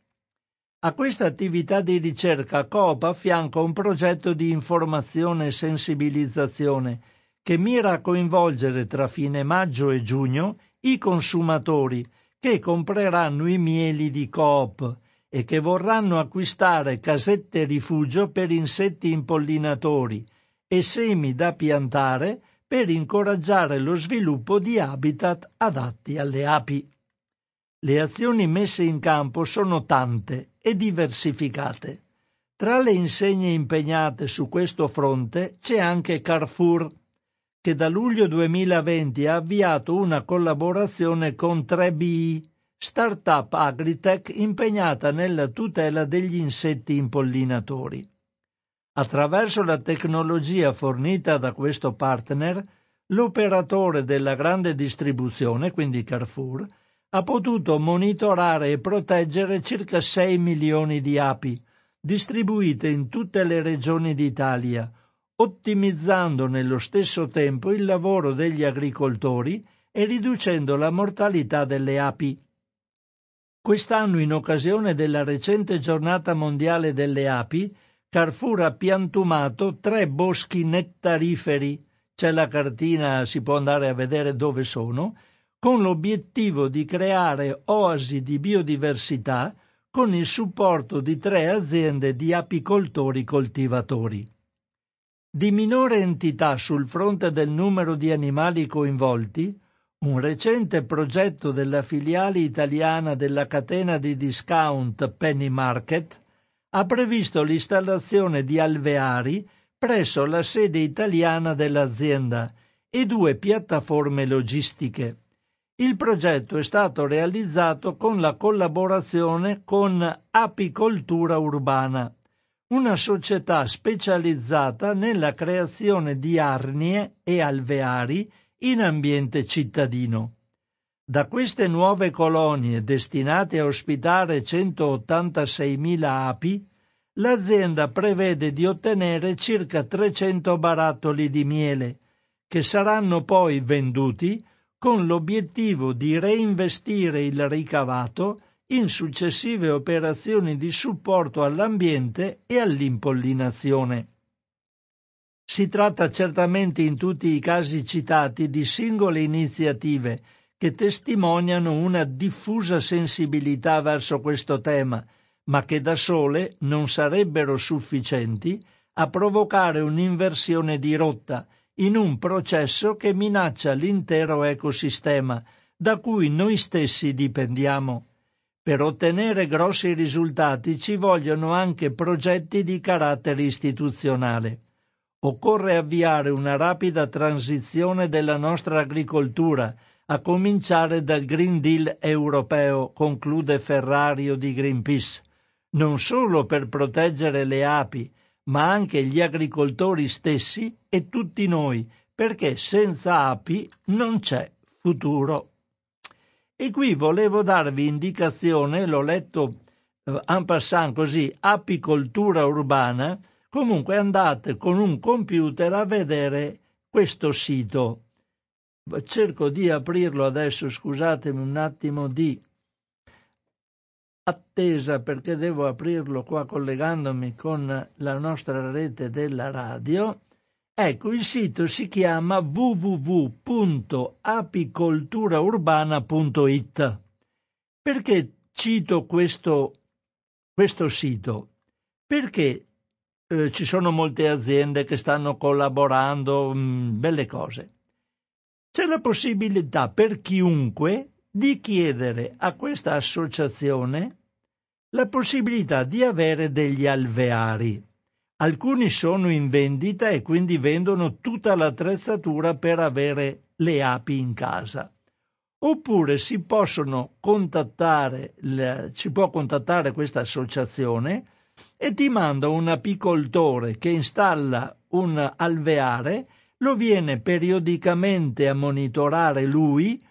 A questa attività di ricerca Coop affianca un progetto di informazione e sensibilizzazione che mira a coinvolgere tra fine maggio e giugno i consumatori che compreranno i mieli di Coop e che vorranno acquistare casette rifugio per insetti impollinatori e semi da piantare per incoraggiare lo sviluppo di habitat adatti alle api. Le azioni messe in campo sono tante e diversificate. Tra le insegne impegnate su questo fronte c'è anche Carrefour, che da luglio 2020 ha avviato una collaborazione con 3BI, startup agritech impegnata nella tutela degli insetti impollinatori. Attraverso la tecnologia fornita da questo partner, l'operatore della grande distribuzione, quindi Carrefour, ha potuto monitorare e proteggere circa 6 milioni di api, distribuite in tutte le regioni d'Italia, ottimizzando nello stesso tempo il lavoro degli agricoltori e riducendo la mortalità delle api. Quest'anno, in occasione della recente giornata mondiale delle api, Carrefour ha piantumato tre boschi nettariferi, c'è la cartina, si può andare a vedere dove sono, con l'obiettivo di creare oasi di biodiversità con il supporto di tre aziende di apicoltori coltivatori. Di minore entità sul fronte del numero di animali coinvolti, un recente progetto della filiale italiana della catena di discount Penny Market ha previsto l'installazione di alveari presso la sede italiana dell'azienda e due piattaforme logistiche. Il progetto è stato realizzato con la collaborazione con Apicoltura Urbana, una società specializzata nella creazione di arnie e alveari in ambiente cittadino. Da queste nuove colonie destinate a ospitare 186.000 api, l'azienda prevede di ottenere circa 300 barattoli di miele, che saranno poi venduti con l'obiettivo di reinvestire il ricavato in successive operazioni di supporto all'ambiente e all'impollinazione. Si tratta certamente in tutti i casi citati di singole iniziative che testimoniano una diffusa sensibilità verso questo tema, ma che da sole non sarebbero sufficienti a provocare un'inversione di rotta in un processo che minaccia l'intero ecosistema da cui noi stessi dipendiamo. Per ottenere grossi risultati ci vogliono anche progetti di carattere istituzionale. Occorre avviare una rapida transizione della nostra agricoltura, a cominciare dal Green Deal europeo, conclude Ferrario di Greenpeace, non solo per proteggere le api, ma anche gli agricoltori stessi e tutti noi, perché senza api non c'è futuro. E qui volevo darvi indicazione, l'ho letto eh, en passant così, apicoltura urbana, comunque andate con un computer a vedere questo sito. Cerco di aprirlo adesso, scusatemi un attimo di attesa perché devo aprirlo qua collegandomi con la nostra rete della radio. Ecco, il sito si chiama www.apicolturaurbana.it. Perché cito questo, questo sito? Perché eh, ci sono molte aziende che stanno collaborando, mh, mm, belle cose. C'è la possibilità per chiunque di chiedere a questa associazione la possibilità di avere degli alveari. Alcuni sono in vendita e quindi vendono tutta l'attrezzatura per avere le api in casa. Oppure si possono contattare, si può contattare questa associazione e ti manda un apicoltore che installa un alveare, lo viene periodicamente a monitorare lui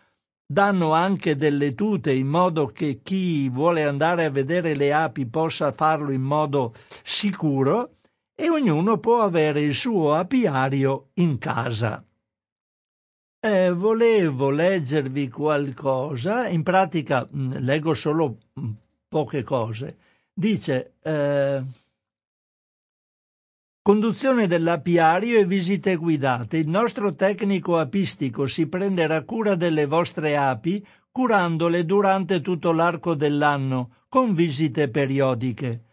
danno anche delle tute in modo che chi vuole andare a vedere le api possa farlo in modo sicuro e ognuno può avere il suo apiario in casa. Eh, volevo leggervi qualcosa, in pratica mm, leggo solo mm, poche cose. Dice, eh, Conduzione dell'apiario e visite guidate. Il nostro tecnico apistico si prenderà cura delle vostre api, curandole durante tutto l'arco dell'anno, con visite periodiche.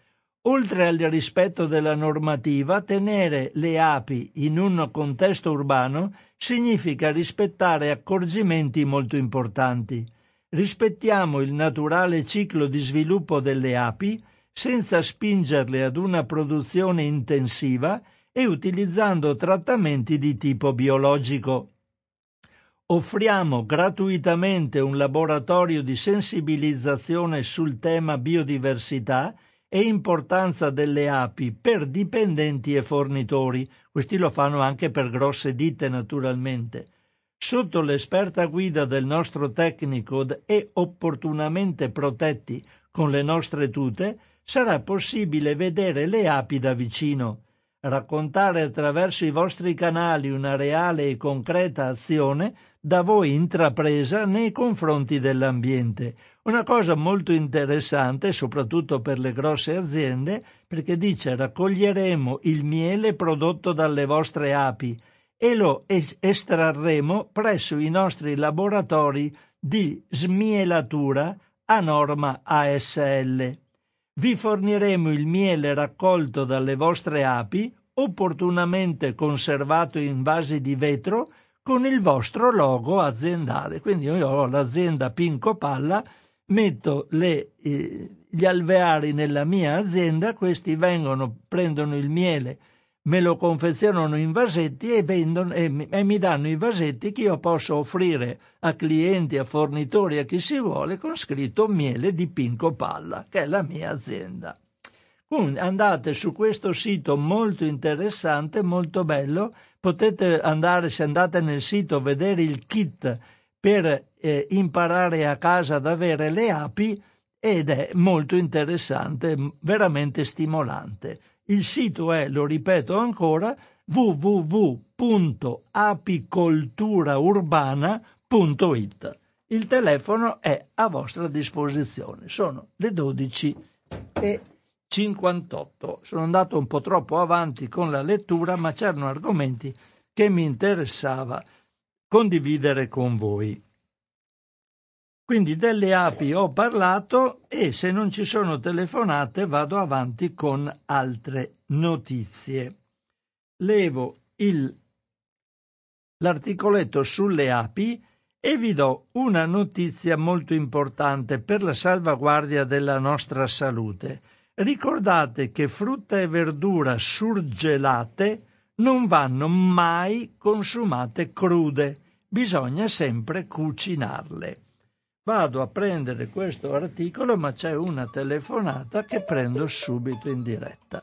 Oltre al rispetto della normativa, tenere le api in un contesto urbano significa rispettare accorgimenti molto importanti. Rispettiamo il naturale ciclo di sviluppo delle api, senza spingerle ad una produzione intensiva e utilizzando trattamenti di tipo biologico. Offriamo gratuitamente un laboratorio di sensibilizzazione sul tema biodiversità e importanza delle api per dipendenti e fornitori. Questi lo fanno anche per grosse ditte naturalmente. Sotto l'esperta guida del nostro tecnico e opportunamente protetti con le nostre tute, sarà possibile vedere le api da vicino, raccontare attraverso i vostri canali una reale e concreta azione da voi intrapresa nei confronti dell'ambiente. Una cosa molto interessante, soprattutto per le grosse aziende, perché dice raccoglieremo il miele prodotto dalle vostre api e lo estrarremo presso i nostri laboratori di smielatura a norma ASL. Vi forniremo il miele raccolto dalle vostre api, opportunamente conservato in vasi di vetro, con il vostro logo aziendale. Quindi io ho l'azienda Pinco Palla, metto le, eh, gli alveari nella mia azienda, questi vengono, prendono il miele me lo confezionano in vasetti e, vendono, e, e mi danno i vasetti che io posso offrire a clienti, a fornitori, a chi si vuole, con scritto miele di Pinco Palla, che è la mia azienda. Quindi andate su questo sito molto interessante, molto bello, potete andare, se andate nel sito, vedere il kit per eh, imparare a casa ad avere le api ed è molto interessante, veramente stimolante. Il sito è, lo ripeto ancora, www.apicolturaurbana.it. Il telefono è a vostra disposizione. Sono le 12 e 58. Sono andato un po' troppo avanti con la lettura, ma c'erano argomenti che mi interessava condividere con voi. Quindi delle api ho parlato e se non ci sono telefonate vado avanti con altre notizie. Levo il, l'articoletto sulle api e vi do una notizia molto importante per la salvaguardia della nostra salute. Ricordate che frutta e verdura surgelate non vanno mai consumate crude, bisogna sempre cucinarle. Vado a prendere questo articolo, ma c'è una telefonata che prendo subito in diretta.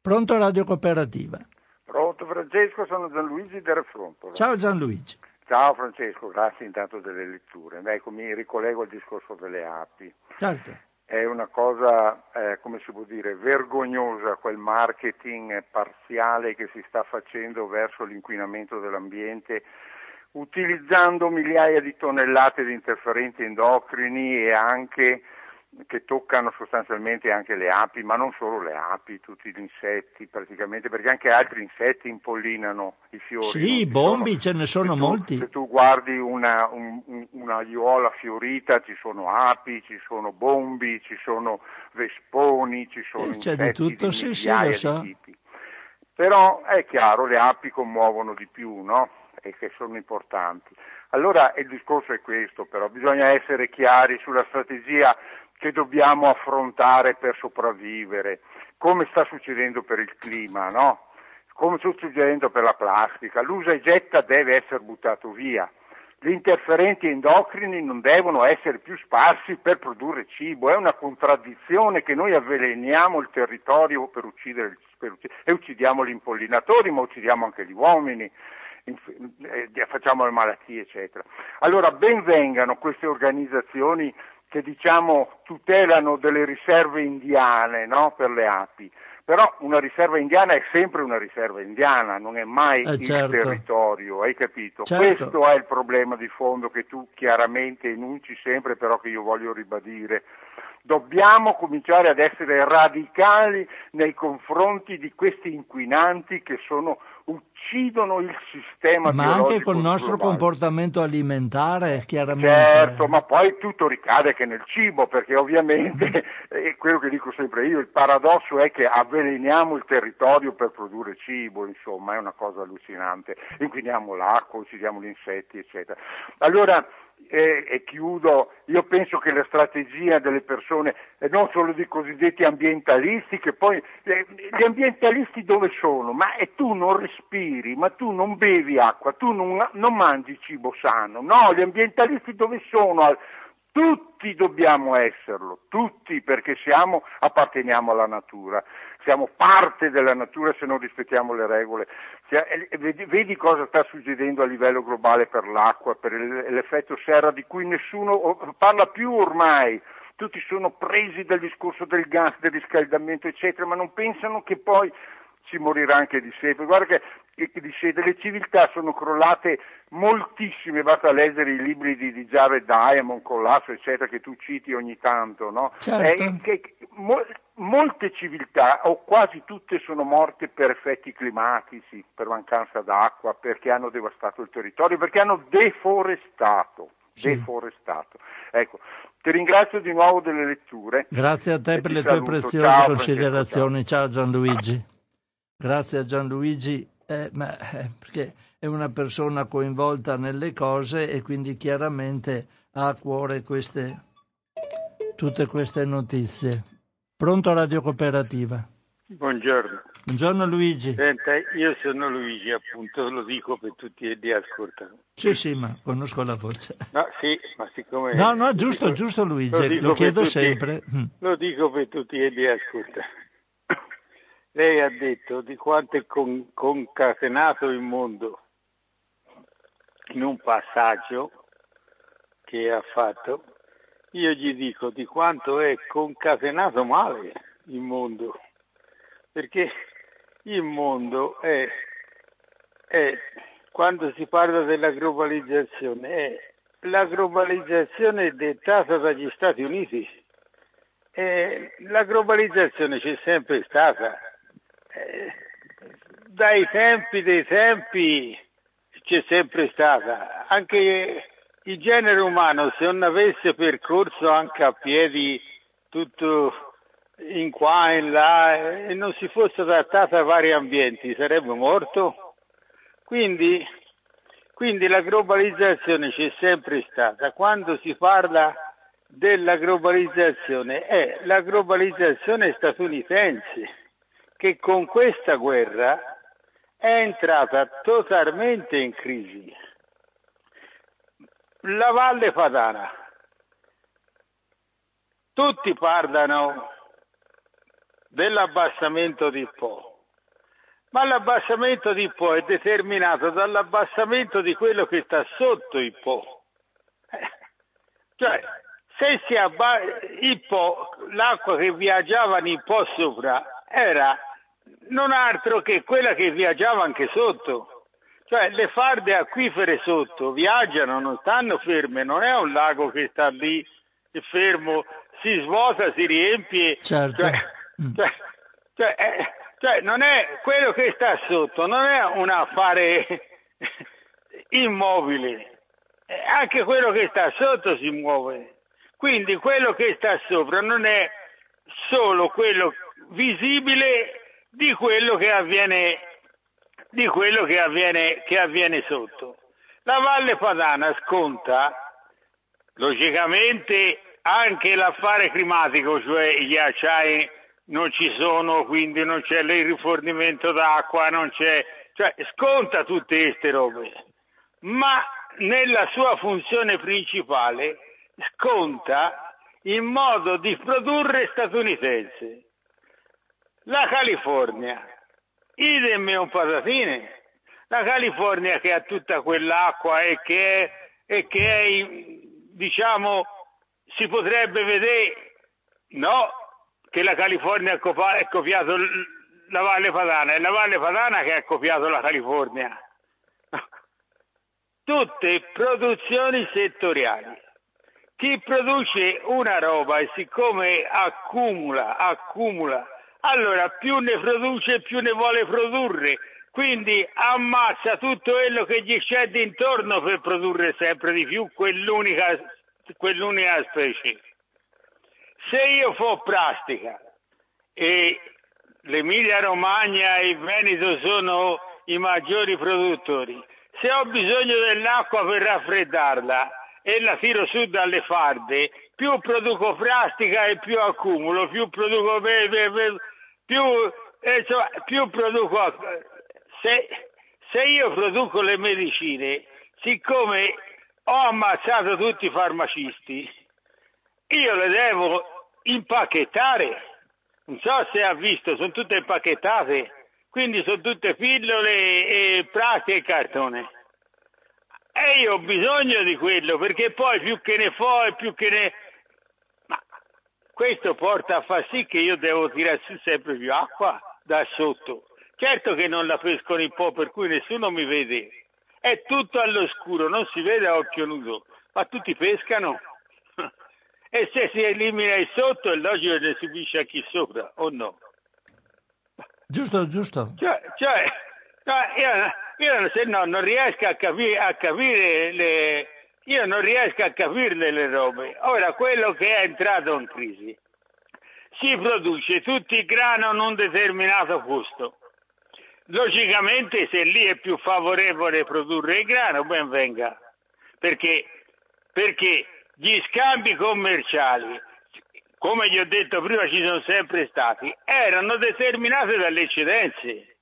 Pronto Radio Cooperativa? Pronto Francesco, sono Gianluigi del Refronto. Ciao Gianluigi. Ciao Francesco, grazie intanto delle letture. Ecco, mi ricollego al discorso delle api. Certo. È una cosa, eh, come si può dire, vergognosa quel marketing parziale che si sta facendo verso l'inquinamento dell'ambiente utilizzando migliaia di tonnellate di interferenti endocrini e anche che toccano sostanzialmente anche le api, ma non solo le api, tutti gli insetti praticamente, perché anche altri insetti impollinano i fiori. Sì, bombi sono, ce ne sono se molti. Tu, se tu guardi una, un, una aiuola fiorita ci sono api, ci sono bombi, ci sono vesponi, ci sono eh, c'è insetti di tutto, di sì, sì, lo so. tipi. Però è chiaro, le api commuovono di più, no? E che sono importanti. Allora il discorso è questo, però bisogna essere chiari sulla strategia che dobbiamo affrontare per sopravvivere, come sta succedendo per il clima, no? come sta succedendo per la plastica. L'usa e getta deve essere buttato via. Gli interferenti endocrini non devono essere più sparsi per produrre cibo, è una contraddizione che noi avveleniamo il territorio per uccidere, per uccidere e uccidiamo gli impollinatori, ma uccidiamo anche gli uomini facciamo le malattie, eccetera. Allora ben vengano queste organizzazioni che diciamo tutelano delle riserve indiane no? per le api, però una riserva indiana è sempre una riserva indiana, non è mai eh, certo. il territorio, hai capito? Certo. Questo è il problema di fondo che tu chiaramente enunci sempre, però che io voglio ribadire. Dobbiamo cominciare ad essere radicali nei confronti di questi inquinanti che sono, uccidono il sistema ma anche col nostro globale. comportamento alimentare, chiaramente. Certo, ma poi tutto ricade che nel cibo, perché ovviamente, è quello che dico sempre io, il paradosso è che avveleniamo il territorio per produrre cibo, insomma, è una cosa allucinante. Inquiniamo l'acqua, uccidiamo gli insetti, eccetera. Allora, e, e, chiudo, io penso che la strategia delle persone, e non solo dei cosiddetti ambientalisti, che poi eh, gli ambientalisti dove sono? Ma e tu non respiri, ma tu non bevi acqua, tu non, non mangi cibo sano, no, gli ambientalisti dove sono? Tutti dobbiamo esserlo, tutti perché siamo, apparteniamo alla natura, siamo parte della natura se non rispettiamo le regole. Vedi cosa sta succedendo a livello globale per l'acqua, per l'effetto serra di cui nessuno parla più ormai. Tutti sono presi dal discorso del gas, del riscaldamento, eccetera, ma non pensano che poi si morirà anche di sete. Guarda che, che di sete le civiltà sono crollate moltissime, basta leggere i libri di, di Jared Diamond, Collasso, eccetera, che tu citi ogni tanto, no? Certo. Eh, che, mo, molte civiltà, o quasi tutte, sono morte per effetti climatici, per mancanza d'acqua, perché hanno devastato il territorio, perché hanno deforestato. Sì. Deforestato. Ecco, ti ringrazio di nuovo delle letture. Grazie a te per le tue preziose ciao, considerazioni. Ciao Gianluigi. Grazie a Gianluigi, eh, ma, eh, perché è una persona coinvolta nelle cose e quindi chiaramente ha a cuore queste, tutte queste notizie. Pronto Radio Cooperativa? Buongiorno. Buongiorno Luigi. Senta, io sono Luigi, appunto, lo dico per tutti e di ascoltano. Sì, sì, ma conosco la voce. No, sì, ma siccome... No, no, giusto, dico, giusto Luigi, lo, lo chiedo tutti, sempre. Mm. Lo dico per tutti e di ascoltano. Lei ha detto di quanto è con, concatenato il mondo in un passaggio che ha fatto. Io gli dico di quanto è concatenato male il mondo, perché il mondo è, è quando si parla della globalizzazione, è la globalizzazione è dettata dagli Stati Uniti. E la globalizzazione c'è sempre stata, eh, dai tempi dei tempi c'è sempre stata. Anche il genere umano, se non avesse percorso anche a piedi tutto in qua e in là e non si fosse adattato a vari ambienti, sarebbe morto. Quindi, quindi la globalizzazione c'è sempre stata. Quando si parla della globalizzazione è la globalizzazione statunitense che con questa guerra è entrata totalmente in crisi. La Valle Padana. Tutti parlano dell'abbassamento di Po, ma l'abbassamento di Po è determinato dall'abbassamento di quello che sta sotto il Po. Eh, cioè, se si abba- il Po, l'acqua che viaggiava in Po sopra era non altro che quella che viaggiava anche sotto. Cioè le farde acquifere sotto viaggiano, non stanno ferme, non è un lago che sta lì fermo, si svuota, si riempie. Certo. Cioè, mm. cioè, cioè, eh, cioè, non è quello che sta sotto, non è un affare immobile, eh, anche quello che sta sotto si muove. Quindi quello che sta sopra non è solo quello visibile di quello che avviene, di quello che avviene, che avviene sotto. La Valle Padana sconta logicamente anche l'affare climatico, cioè i ghiacciai non ci sono, quindi non c'è il rifornimento d'acqua, non c'è, cioè sconta tutte queste robe, ma nella sua funzione principale sconta il modo di produrre statunitense. La California, idem e un patatine. La California che ha tutta quell'acqua e che è, e che è diciamo, si potrebbe vedere, no, che la California ha copiato la Valle Padana, è la Valle Padana che ha copiato la California. Tutte produzioni settoriali chi produce una roba e siccome accumula, accumula, allora più ne produce più ne vuole produrre, quindi ammazza tutto quello che gli c'è intorno per produrre sempre di più quell'unica, quell'unica specie. Se io fo plastica e l'Emilia Romagna e il Veneto sono i maggiori produttori, se ho bisogno dell'acqua per raffreddarla e la tiro su dalle farde, più produco plastica e più accumulo, più produco più, insomma, più produco se, se io produco le medicine, siccome ho ammazzato tutti i farmacisti, io le devo impacchettare. Non so se ha visto, sono tutte impacchettate, quindi sono tutte pillole e plastica e cartone. E io ho bisogno di quello, perché poi più che ne fo e più che ne... Questo porta a far sì che io devo tirare su sempre più acqua da sotto. Certo che non la pescono in po', per cui nessuno mi vede. È tutto all'oscuro, non si vede a occhio nudo, ma tutti pescano. e se si elimina il sotto è logico che ne subisce a chi sopra, o no? Giusto, giusto. Cioè, cioè io, io, se no non riesco a, capi, a capire le... Io non riesco a capirle le robe. Ora, quello che è entrato in crisi, si produce tutti i grano in un determinato posto. Logicamente se lì è più favorevole produrre il grano, ben venga, perché, perché gli scambi commerciali, come gli ho detto prima ci sono sempre stati, erano determinati dalle eccedenze,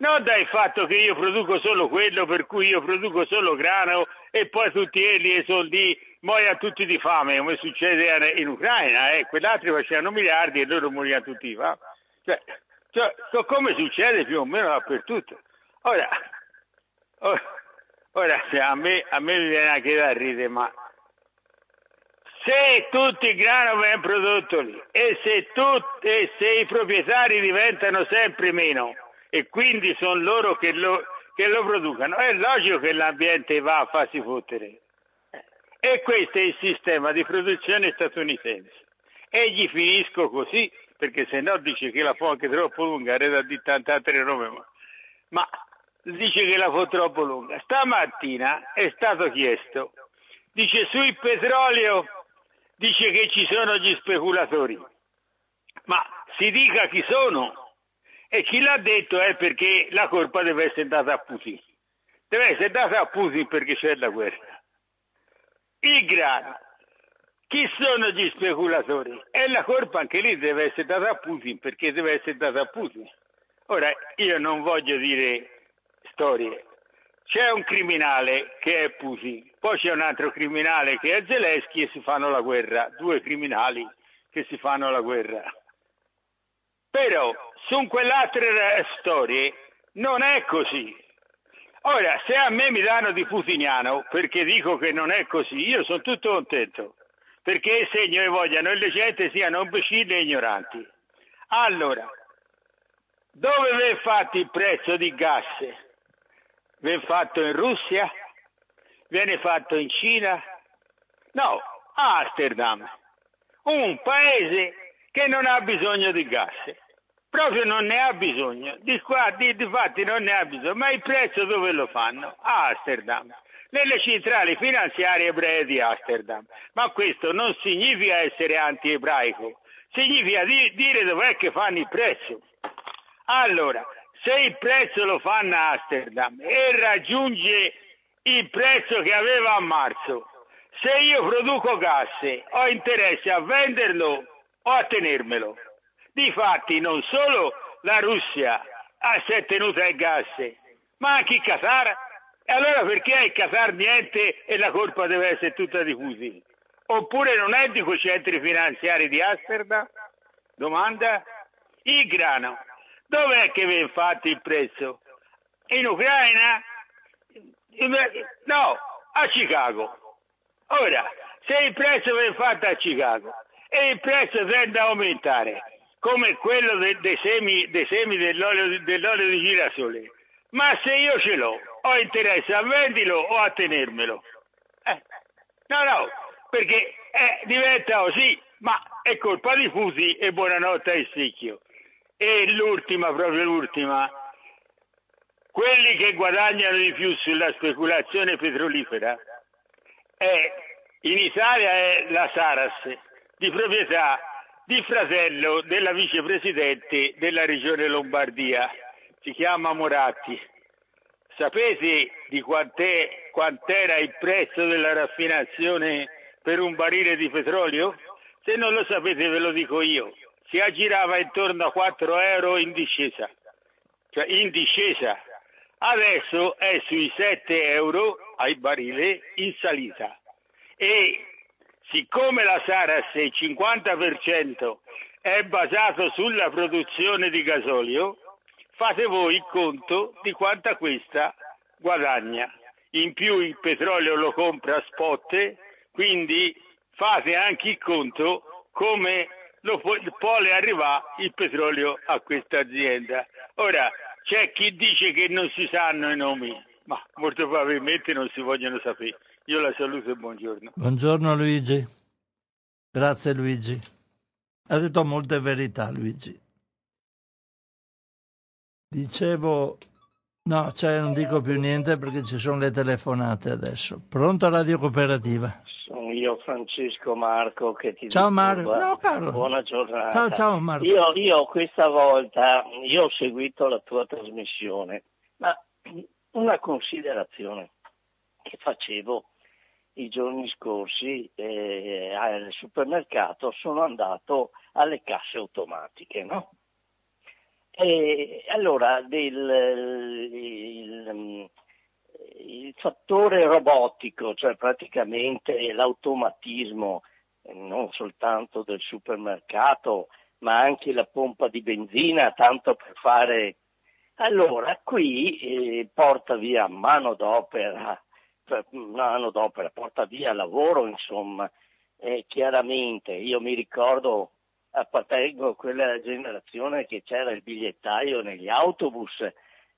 non dal fatto che io produco solo quello per cui io produco solo grano e poi tutti quelli e soldi muoiono tutti di fame, come succede in Ucraina, eh? quell'altro facevano miliardi e loro morivano tutti di fame. Cioè, cioè, come succede più o meno dappertutto. Ora, ora, ora a, me, a me mi viene anche da ridere, ma se tutti i grano vengono prodotto lì e se, tutti, e se i proprietari diventano sempre meno e quindi sono loro che lo, che lo producano, è logico che l'ambiente va a farsi fottere. E questo è il sistema di produzione statunitense. E gli finisco così perché se no dice che la fa anche troppo lunga, era di tante altre robe, ma, ma dice che la fa troppo lunga. Stamattina è stato chiesto, dice sul petrolio, dice che ci sono gli speculatori, ma si dica chi sono e chi l'ha detto è perché la colpa deve essere data a Putin. Deve essere data a Putin perché c'è la guerra. Il grano, chi sono gli speculatori? E la colpa anche lì deve essere data a Putin perché deve essere data a Putin. Ora, io non voglio dire storie. C'è un criminale che è Putin, poi c'è un altro criminale che è Zelensky e si fanno la guerra. Due criminali che si fanno la guerra. Però su quell'altra storie non è così. Ora, se a me mi danno di putiniano perché dico che non è così, io sono tutto contento perché il segno che vogliano le gente siano imbecilli e ignoranti. Allora, dove vi è fatto il prezzo di gas? Viene fatto in Russia? Viene fatto in Cina? No, Amsterdam, un paese che non ha bisogno di gas, proprio non ne ha bisogno, di qua, di, di fatti non ne ha bisogno, ma il prezzo dove lo fanno? A Amsterdam nelle centrali finanziarie ebree di Amsterdam. Ma questo non significa essere anti-ebraico, significa di- dire dov'è che fanno il prezzo. Allora, se il prezzo lo fanno a Amsterdam e raggiunge il prezzo che aveva a marzo, se io produco gas ho interesse a venderlo o a tenermelo. Difatti non solo la Russia si è tenuta il gas, ma anche il Qatar e allora perché il Qatar niente e la colpa deve essere tutta di Putin? Oppure non è di quei centri finanziari di Amsterdam? Domanda? Il grano. Dov'è che viene fatto il prezzo? In Ucraina? No, a Chicago. Ora, se il prezzo viene fatto a Chicago e il prezzo tende a aumentare, come quello dei, dei semi, dei semi dell'olio, dell'olio di girasole, ma se io ce l'ho, ho interesse a vendilo o a tenermelo. Eh. No, no, perché eh, diventa così, ma è colpa di Fusi e buonanotte a Essicchio. E l'ultima, proprio l'ultima, quelli che guadagnano di più sulla speculazione petrolifera è, in Italia è la Saras, di proprietà di fratello della vicepresidente della regione Lombardia, si chiama Moratti. Sapete di quant'è, quant'era il prezzo della raffinazione per un barile di petrolio? Se non lo sapete ve lo dico io. Si aggirava intorno a 4 euro in discesa. Cioè in discesa. Adesso è sui 7 euro al barile in salita. E siccome la Saras il 50% è basato sulla produzione di gasolio, fate voi il conto di quanta questa guadagna. In più il petrolio lo compra a spot, quindi fate anche il conto come lo può, può arrivare il petrolio a questa azienda. Ora, c'è chi dice che non si sanno i nomi, ma molto probabilmente non si vogliono sapere. Io la saluto e buongiorno. Buongiorno Luigi. Grazie Luigi. Ha detto molte verità Luigi. Dicevo, no, cioè non dico più niente perché ci sono le telefonate adesso. Pronto Radio Cooperativa? Sono io Francesco Marco che ti Ciao Marco, no, caro. buona giornata. Ciao, ciao Marco. Io, io questa volta, io ho seguito la tua trasmissione, ma una considerazione che facevo i giorni scorsi eh, al supermercato sono andato alle casse automatiche, no? E allora del, il, il, fattore robotico, cioè praticamente l'automatismo non soltanto del supermercato, ma anche la pompa di benzina, tanto per fare... Allora, qui eh, porta via mano d'opera, mano d'opera, porta via lavoro, insomma. Eh, chiaramente, io mi ricordo appartengo a quella generazione che c'era il bigliettaio negli autobus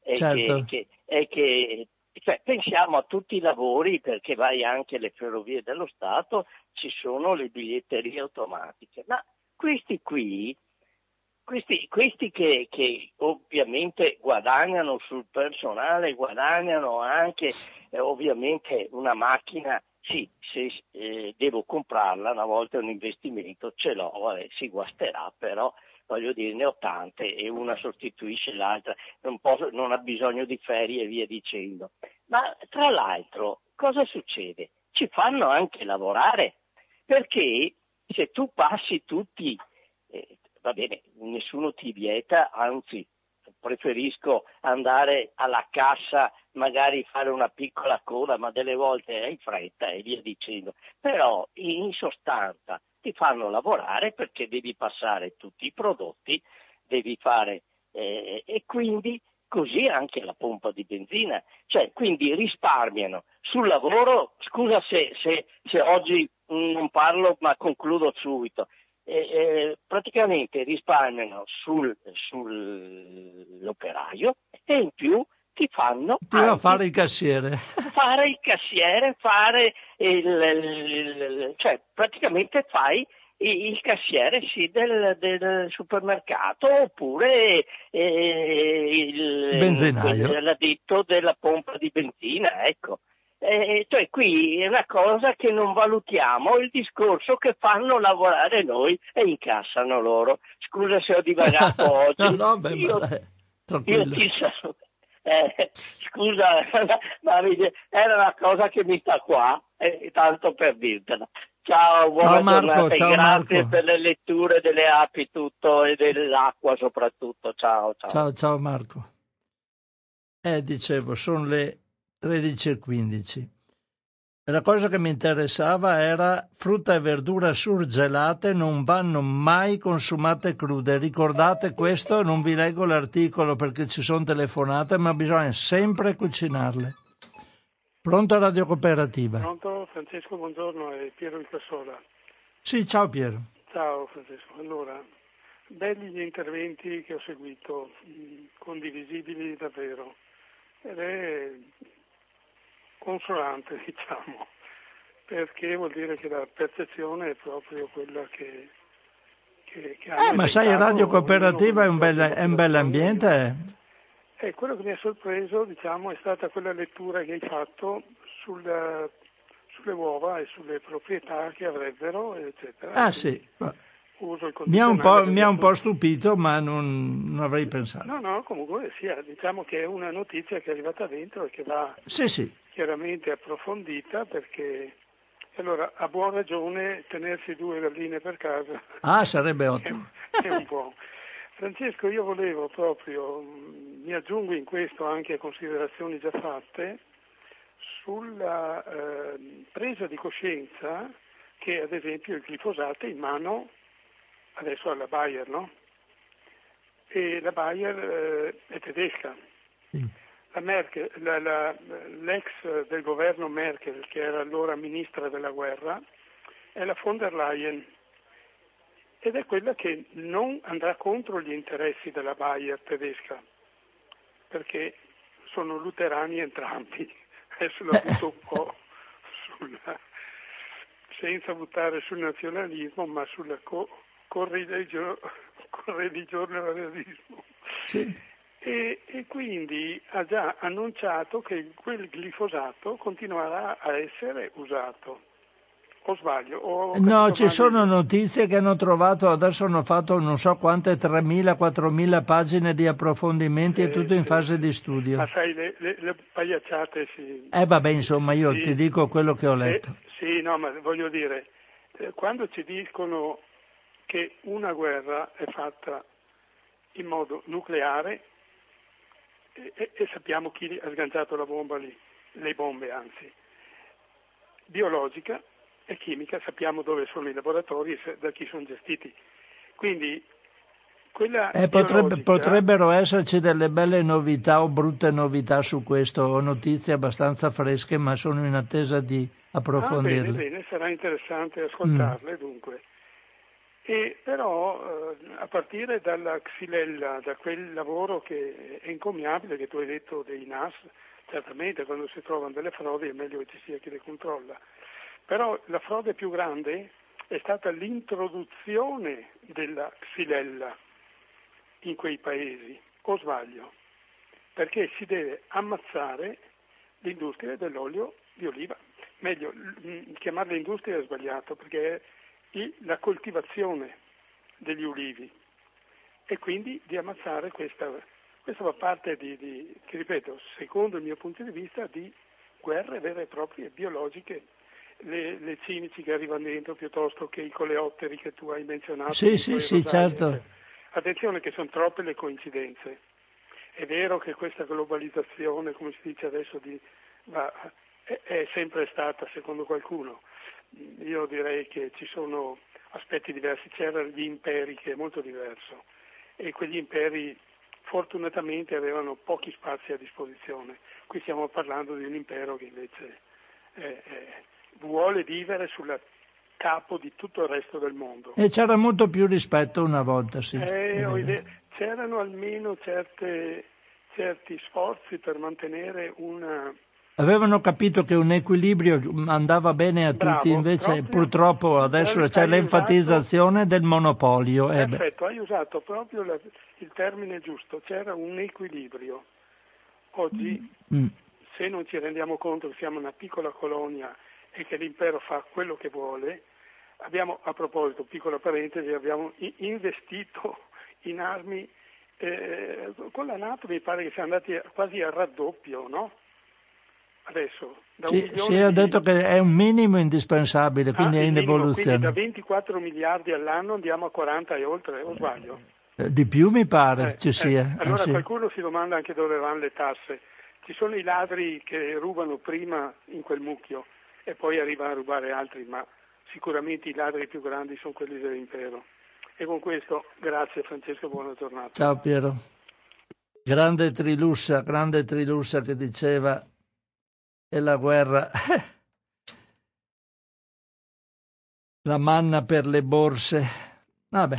e certo. che, che, e che cioè, pensiamo a tutti i lavori perché vai anche alle ferrovie dello Stato, ci sono le biglietterie automatiche, ma questi qui, questi, questi che, che, ovviamente guadagnano sul personale, guadagnano anche eh, ovviamente una macchina sì, se eh, devo comprarla, una volta è un investimento, ce l'ho, vabbè, si guasterà, però voglio dire, ne ho tante e una sostituisce l'altra, non, posso, non ha bisogno di ferie e via dicendo. Ma tra l'altro, cosa succede? Ci fanno anche lavorare, perché se tu passi tutti, eh, va bene, nessuno ti vieta, anzi preferisco andare alla cassa, magari fare una piccola coda, ma delle volte è in fretta e via dicendo. Però in sostanza ti fanno lavorare perché devi passare tutti i prodotti, devi fare eh, e quindi così anche la pompa di benzina, cioè quindi risparmiano sul lavoro, scusa se, se, se oggi non parlo ma concludo subito, eh, praticamente risparmiano sul, sull'operaio e in più ti fanno ti fare il cassiere. fare il cassiere fare il, il cioè praticamente fai il cassiere sì, del, del, supermercato oppure eh, il benzinaio l'addetto della pompa di benzina ecco eh, cioè qui è una cosa che non valutiamo, il discorso che fanno lavorare noi e incassano loro. Scusa se ho divagato oggi. no, no, beh, io, io ti saluto. Eh, scusa, ma era una cosa che mi sta qua, eh, tanto per dirtela. Ciao, buona ciao Marco, giornata ciao grazie Marco. per le letture delle api tutto e dell'acqua soprattutto. Ciao, ciao. Ciao, ciao Marco. Eh, dicevo, sono le 13 e 15. La cosa che mi interessava era frutta e verdura surgelate non vanno mai consumate crude. Ricordate questo, non vi leggo l'articolo perché ci sono telefonate, ma bisogna sempre cucinarle. Pronto Radio Cooperativa? Pronto Francesco, buongiorno, è Piero di Cassola. Sì, ciao Piero. Ciao Francesco, allora, belli gli interventi che ho seguito, condivisibili davvero. Ed è consolante, diciamo, perché vuol dire che la percezione è proprio quella che... che, che eh, ma sai, Radio Cooperativa è un, bel, è un bell'ambiente. Eh, quello che mi ha sorpreso, diciamo, è stata quella lettura che hai fatto sulla, sulle uova e sulle proprietà che avrebbero, eccetera. Ah, sì. Mi ha, mi ha, un po', stupito, ma non, non, avrei pensato. No, no, comunque sia, diciamo che è una notizia che è arrivata dentro e che va sì, sì. chiaramente approfondita perché allora ha buona ragione tenersi due galline per casa. Ah, sarebbe ottimo. è, è un po'. Francesco, io volevo proprio, mi aggiungo in questo anche a considerazioni già fatte, sulla eh, presa di coscienza che ad esempio il glifosato è in mano adesso alla Bayer, no? E la Bayer eh, è tedesca. Sì. La Merkel, la, la, l'ex del governo Merkel, che era allora ministra della guerra, è la von der Leyen ed è quella che non andrà contro gli interessi della Bayer tedesca, perché sono luterani entrambi. Adesso l'ho avuto un po' sulla, senza buttare sul nazionalismo, ma sulla co- correligio, correligione all'anerismo. Sì. E, e, quindi ha già annunciato che quel glifosato continuerà a essere usato. O sbaglio? O no, ci sono notizie che hanno trovato, adesso hanno fatto non so quante 3.000-4.000 pagine di approfondimenti eh, e tutto in fase di studio. Ma sai, le, le, le pagliacciate sì. Eh vabbè, insomma, io sì. ti dico quello che ho letto. Eh, sì, no, ma voglio dire, eh, quando ci dicono che una guerra è fatta in modo nucleare e, e, e sappiamo chi ha sganciato la bomba lì, le bombe anzi, biologica e chimica, sappiamo dove sono i laboratori e da chi sono gestiti. Quindi eh, potrebbe, potrebbero esserci delle belle novità o brutte novità su questo, o notizie abbastanza fresche, ma sono in attesa di approfondirle. Ah, bene, bene, sarà interessante ascoltarle mm. dunque. E però eh, a partire dalla xylella, da quel lavoro che è incommiabile che tu hai detto dei NAS, certamente quando si trovano delle frodi è meglio che ci sia chi le controlla, però la frode più grande è stata l'introduzione della xylella in quei paesi, o sbaglio? Perché si deve ammazzare l'industria dell'olio di oliva. Meglio, chiamarla industria è sbagliato perché è la coltivazione degli ulivi e quindi di ammazzare questa, questa fa parte di, di, che ripeto, secondo il mio punto di vista, di guerre vere e proprie, biologiche, le, le cinici che arrivano dentro piuttosto che i coleotteri che tu hai menzionato. Sì, sì, sì, certo. Attenzione che sono troppe le coincidenze. È vero che questa globalizzazione, come si dice adesso, di, va, è, è sempre stata, secondo qualcuno, io direi che ci sono aspetti diversi, c'erano gli imperi che è molto diverso e quegli imperi fortunatamente avevano pochi spazi a disposizione. Qui stiamo parlando di un impero che invece eh, eh, vuole vivere sulla capo di tutto il resto del mondo. E c'era molto più rispetto una volta, sì. Eh, c'erano almeno certe, certi sforzi per mantenere una, Avevano capito che un equilibrio andava bene a Bravo, tutti, invece proprio, purtroppo adesso c'è l'enfatizzazione usato, del monopolio. Eh perfetto, hai usato proprio la, il termine giusto, c'era un equilibrio. Oggi, mm. se non ci rendiamo conto che siamo una piccola colonia e che l'impero fa quello che vuole, abbiamo, a proposito, piccola parentesi, abbiamo investito in armi, eh, con la Nato mi pare che siamo andati quasi al raddoppio, no? Adesso. Da sì, si è detto che è un minimo indispensabile, quindi ah, è in minimo, evoluzione. da 24 miliardi all'anno andiamo a 40 e oltre, o sbaglio? Eh, di più mi pare eh, ci sia. Eh, allora sì. qualcuno si domanda anche dove vanno le tasse. Ci sono i ladri che rubano prima in quel mucchio e poi arrivano a rubare altri, ma sicuramente i ladri più grandi sono quelli dell'impero. E con questo grazie Francesco, buona giornata. Ciao Piero. Grande Trilussa, grande Trilussa che diceva e la guerra. la manna per le borse. Vabbè.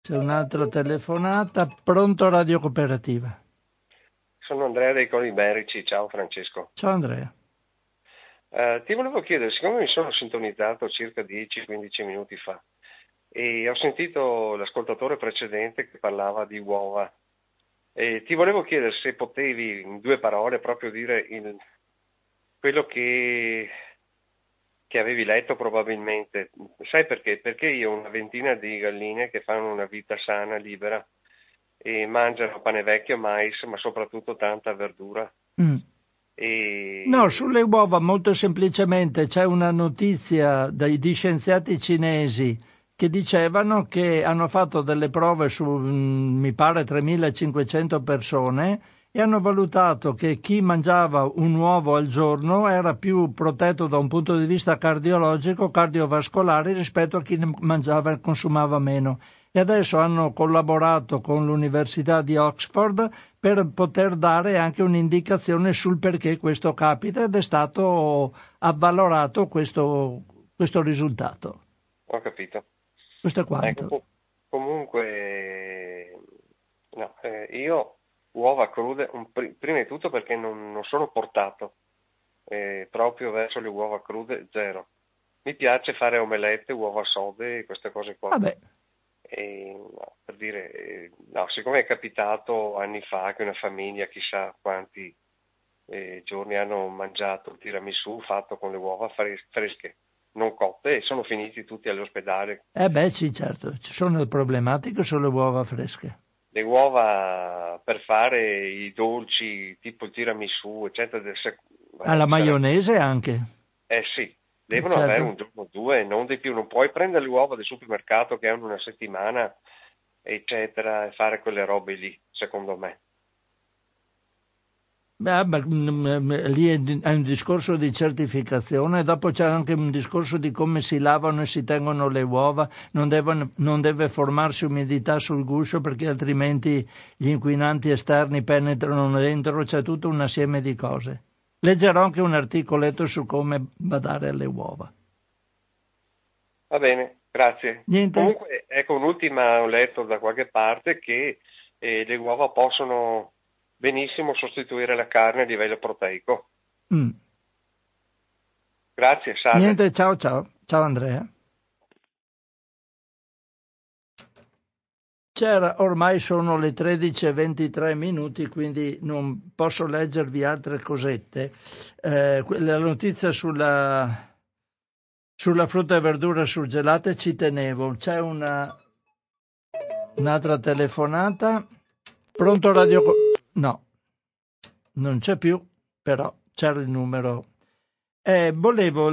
C'è un'altra telefonata. Pronto Radio Cooperativa. Sono Andrea dei Colli Berici. Ciao Francesco. Ciao Andrea. Uh, ti volevo chiedere, siccome mi sono sintonizzato circa 10-15 minuti fa e ho sentito l'ascoltatore precedente che parlava di uova, e ti volevo chiedere se potevi in due parole proprio dire il, quello che, che, avevi letto probabilmente. Sai perché? Perché io ho una ventina di galline che fanno una vita sana, libera e mangiano pane vecchio, mais, ma soprattutto tanta verdura. Mm. E... No, sulle uova molto semplicemente c'è una notizia dai, di scienziati cinesi che dicevano che hanno fatto delle prove su, mm, mi pare, 3.500 persone e hanno valutato che chi mangiava un uovo al giorno era più protetto da un punto di vista cardiologico, cardiovascolare rispetto a chi mangiava e consumava meno e adesso hanno collaborato con l'Università di Oxford per poter dare anche un'indicazione sul perché questo capita ed è stato avvalorato questo, questo risultato. Ho capito. Questo è quanto. Ecco, comunque, no, eh, io uova crude, un, prima di tutto perché non, non sono portato eh, proprio verso le uova crude, zero. Mi piace fare omelette, uova sode, queste cose qua. Vabbè. E, no, per dire, eh, no, siccome è capitato anni fa che una famiglia, chissà quanti eh, giorni hanno mangiato il tiramisù fatto con le uova fresche, non cotte, e sono finiti tutti all'ospedale. Eh beh sì, certo, ci sono problematiche sulle uova fresche. Le uova per fare i dolci tipo il tiramisù, eccetera. Alla maionese anche? Eh sì, Devono certo. avere un giorno o due, non di più. Non puoi prendere le uova del supermercato che hanno una settimana, eccetera, e fare quelle robe lì, secondo me. Beh, beh, mm, mm, lì è un discorso di certificazione, dopo c'è anche un discorso di come si lavano e si tengono le uova, non, devono, non deve formarsi umidità sul guscio perché altrimenti gli inquinanti esterni penetrano dentro, c'è tutto un assieme di cose. Leggerò anche un articoletto su come badare alle uova. Va bene, grazie. Niente. Comunque, ecco un'ultima, ho letto da qualche parte che eh, le uova possono benissimo sostituire la carne a livello proteico. Mm. Grazie, salve. Niente, ciao ciao. Ciao Andrea. C'era, ormai sono le 13.23 minuti, quindi non posso leggervi altre cosette. Eh, la notizia sulla, sulla, frutta e verdura surgelate ci tenevo. C'è una, un'altra telefonata. Pronto radio? No, non c'è più, però c'era il numero. Eh, volevo,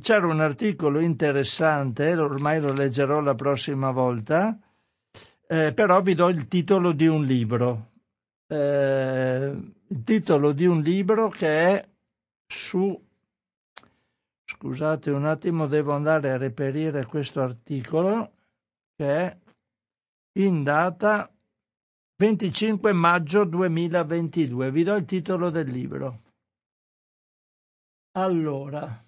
c'era un articolo interessante, ormai lo leggerò la prossima volta eh, però vi do il titolo di un libro. Eh, il titolo di un libro che è su... Scusate un attimo, devo andare a reperire questo articolo che è in data 25 maggio 2022. Vi do il titolo del libro. Allora,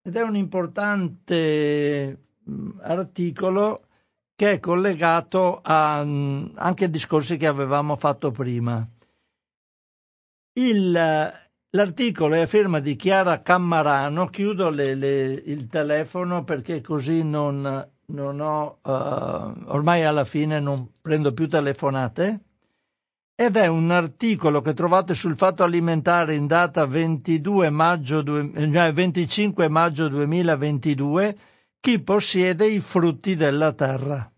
ed è un importante mm, articolo che è collegato a, anche ai discorsi che avevamo fatto prima. Il, l'articolo è a firma di Chiara Cammarano, chiudo le, le, il telefono perché così non, non ho, uh, ormai alla fine non prendo più telefonate, ed è un articolo che trovate sul Fatto Alimentare in data 22 maggio, 25 maggio 2022 chi possiede i frutti della terra?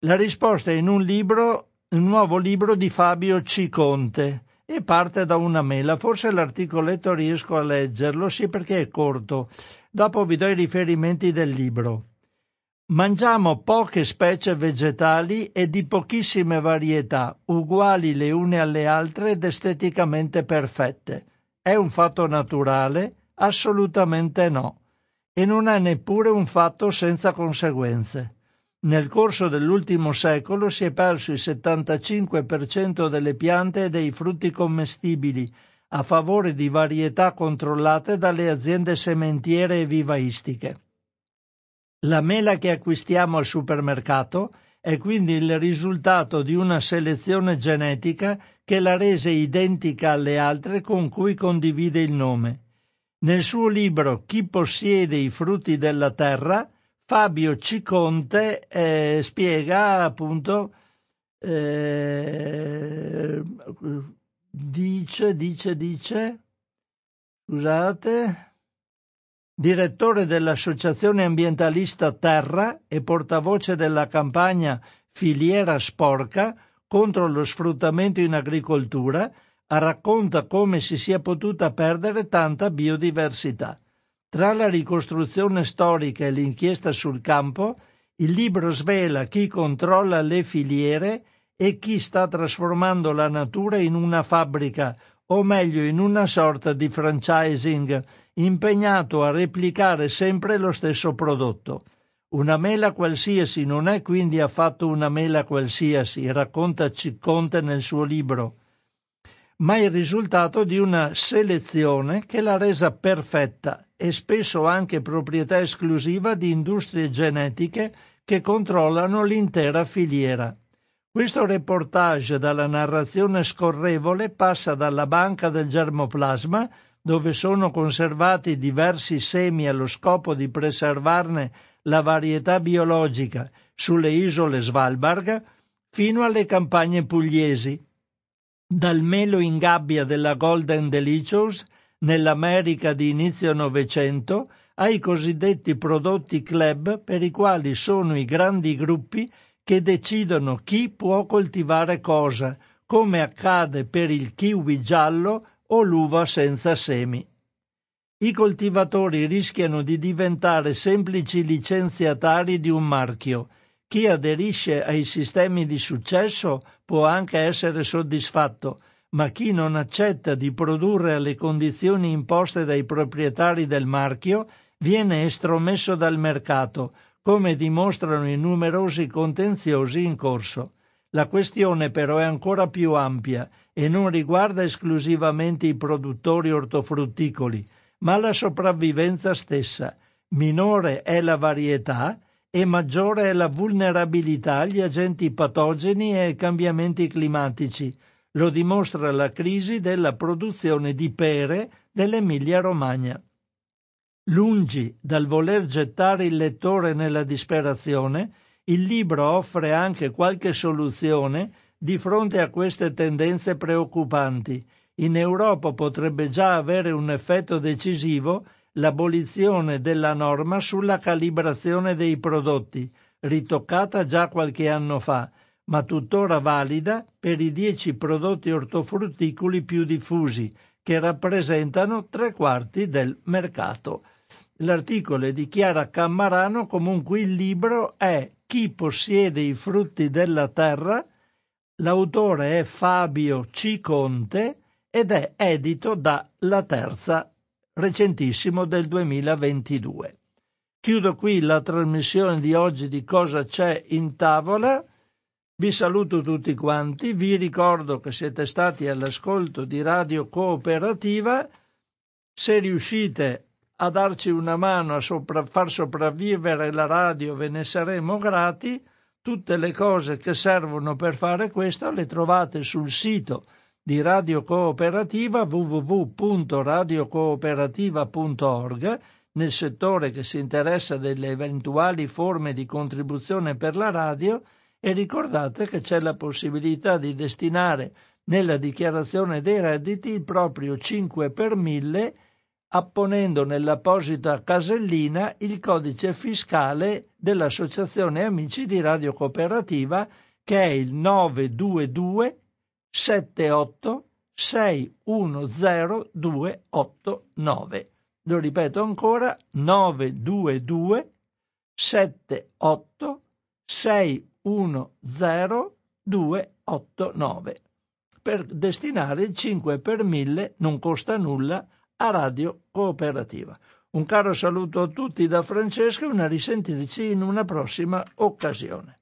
La risposta è in un libro, un nuovo libro di Fabio Ciconte e parte da una mela. Forse l'articoletto riesco a leggerlo, sì perché è corto. Dopo vi do i riferimenti del libro. Mangiamo poche specie vegetali e di pochissime varietà, uguali le une alle altre ed esteticamente perfette. È un fatto naturale? Assolutamente no e non è neppure un fatto senza conseguenze. Nel corso dell'ultimo secolo si è perso il 75% delle piante e dei frutti commestibili a favore di varietà controllate dalle aziende sementiere e vivaistiche. La mela che acquistiamo al supermercato è quindi il risultato di una selezione genetica che la rese identica alle altre con cui condivide il nome. Nel suo libro Chi possiede i frutti della terra, Fabio Ciconte eh, spiega appunto, eh, dice, dice, dice, scusate, direttore dell'Associazione Ambientalista Terra e portavoce della campagna Filiera Sporca contro lo sfruttamento in agricoltura, racconta come si sia potuta perdere tanta biodiversità. Tra la ricostruzione storica e l'inchiesta sul campo, il libro svela chi controlla le filiere e chi sta trasformando la natura in una fabbrica, o meglio in una sorta di franchising, impegnato a replicare sempre lo stesso prodotto. Una mela qualsiasi non è quindi affatto una mela qualsiasi, racconta Cicconte nel suo libro, ma il risultato di una selezione che l'ha resa perfetta e spesso anche proprietà esclusiva di industrie genetiche che controllano l'intera filiera. Questo reportage dalla narrazione scorrevole passa dalla banca del germoplasma, dove sono conservati diversi semi allo scopo di preservarne la varietà biologica sulle isole Svalbard, fino alle campagne pugliesi, dal melo in gabbia della Golden Delicious nell'America di inizio Novecento ai cosiddetti prodotti club per i quali sono i grandi gruppi che decidono chi può coltivare cosa, come accade per il kiwi giallo o l'uva senza semi. I coltivatori rischiano di diventare semplici licenziatari di un marchio chi aderisce ai sistemi di successo può anche essere soddisfatto, ma chi non accetta di produrre alle condizioni imposte dai proprietari del marchio viene estromesso dal mercato, come dimostrano i numerosi contenziosi in corso. La questione però è ancora più ampia e non riguarda esclusivamente i produttori ortofrutticoli, ma la sopravvivenza stessa. Minore è la varietà e maggiore è la vulnerabilità agli agenti patogeni e ai cambiamenti climatici. Lo dimostra la crisi della produzione di pere dell'Emilia-Romagna. Lungi dal voler gettare il lettore nella disperazione, il libro offre anche qualche soluzione di fronte a queste tendenze preoccupanti. In Europa potrebbe già avere un effetto decisivo l'abolizione della norma sulla calibrazione dei prodotti, ritoccata già qualche anno fa, ma tuttora valida per i dieci prodotti ortofrutticoli più diffusi, che rappresentano tre quarti del mercato. L'articolo è di Chiara Cammarano, comunque il libro è Chi possiede i frutti della terra, l'autore è Fabio Ciconte ed è edito da La Terza recentissimo del 2022. Chiudo qui la trasmissione di oggi di Cosa c'è in tavola. Vi saluto tutti quanti, vi ricordo che siete stati all'ascolto di Radio Cooperativa. Se riuscite a darci una mano a sopra- far sopravvivere la radio ve ne saremo grati. Tutte le cose che servono per fare questo le trovate sul sito di Radio Cooperativa www.radiocooperativa.org nel settore che si interessa delle eventuali forme di contribuzione per la radio e ricordate che c'è la possibilità di destinare nella dichiarazione dei redditi il proprio 5 per 1000 apponendo nell'apposita casellina il codice fiscale dell'Associazione Amici di Radio Cooperativa che è il 922 78 610289. Lo ripeto ancora 922 78 610289 per destinare il 5 per 1000 non costa nulla a Radio Cooperativa. Un caro saluto a tutti da Francesco e una risentirci in una prossima occasione.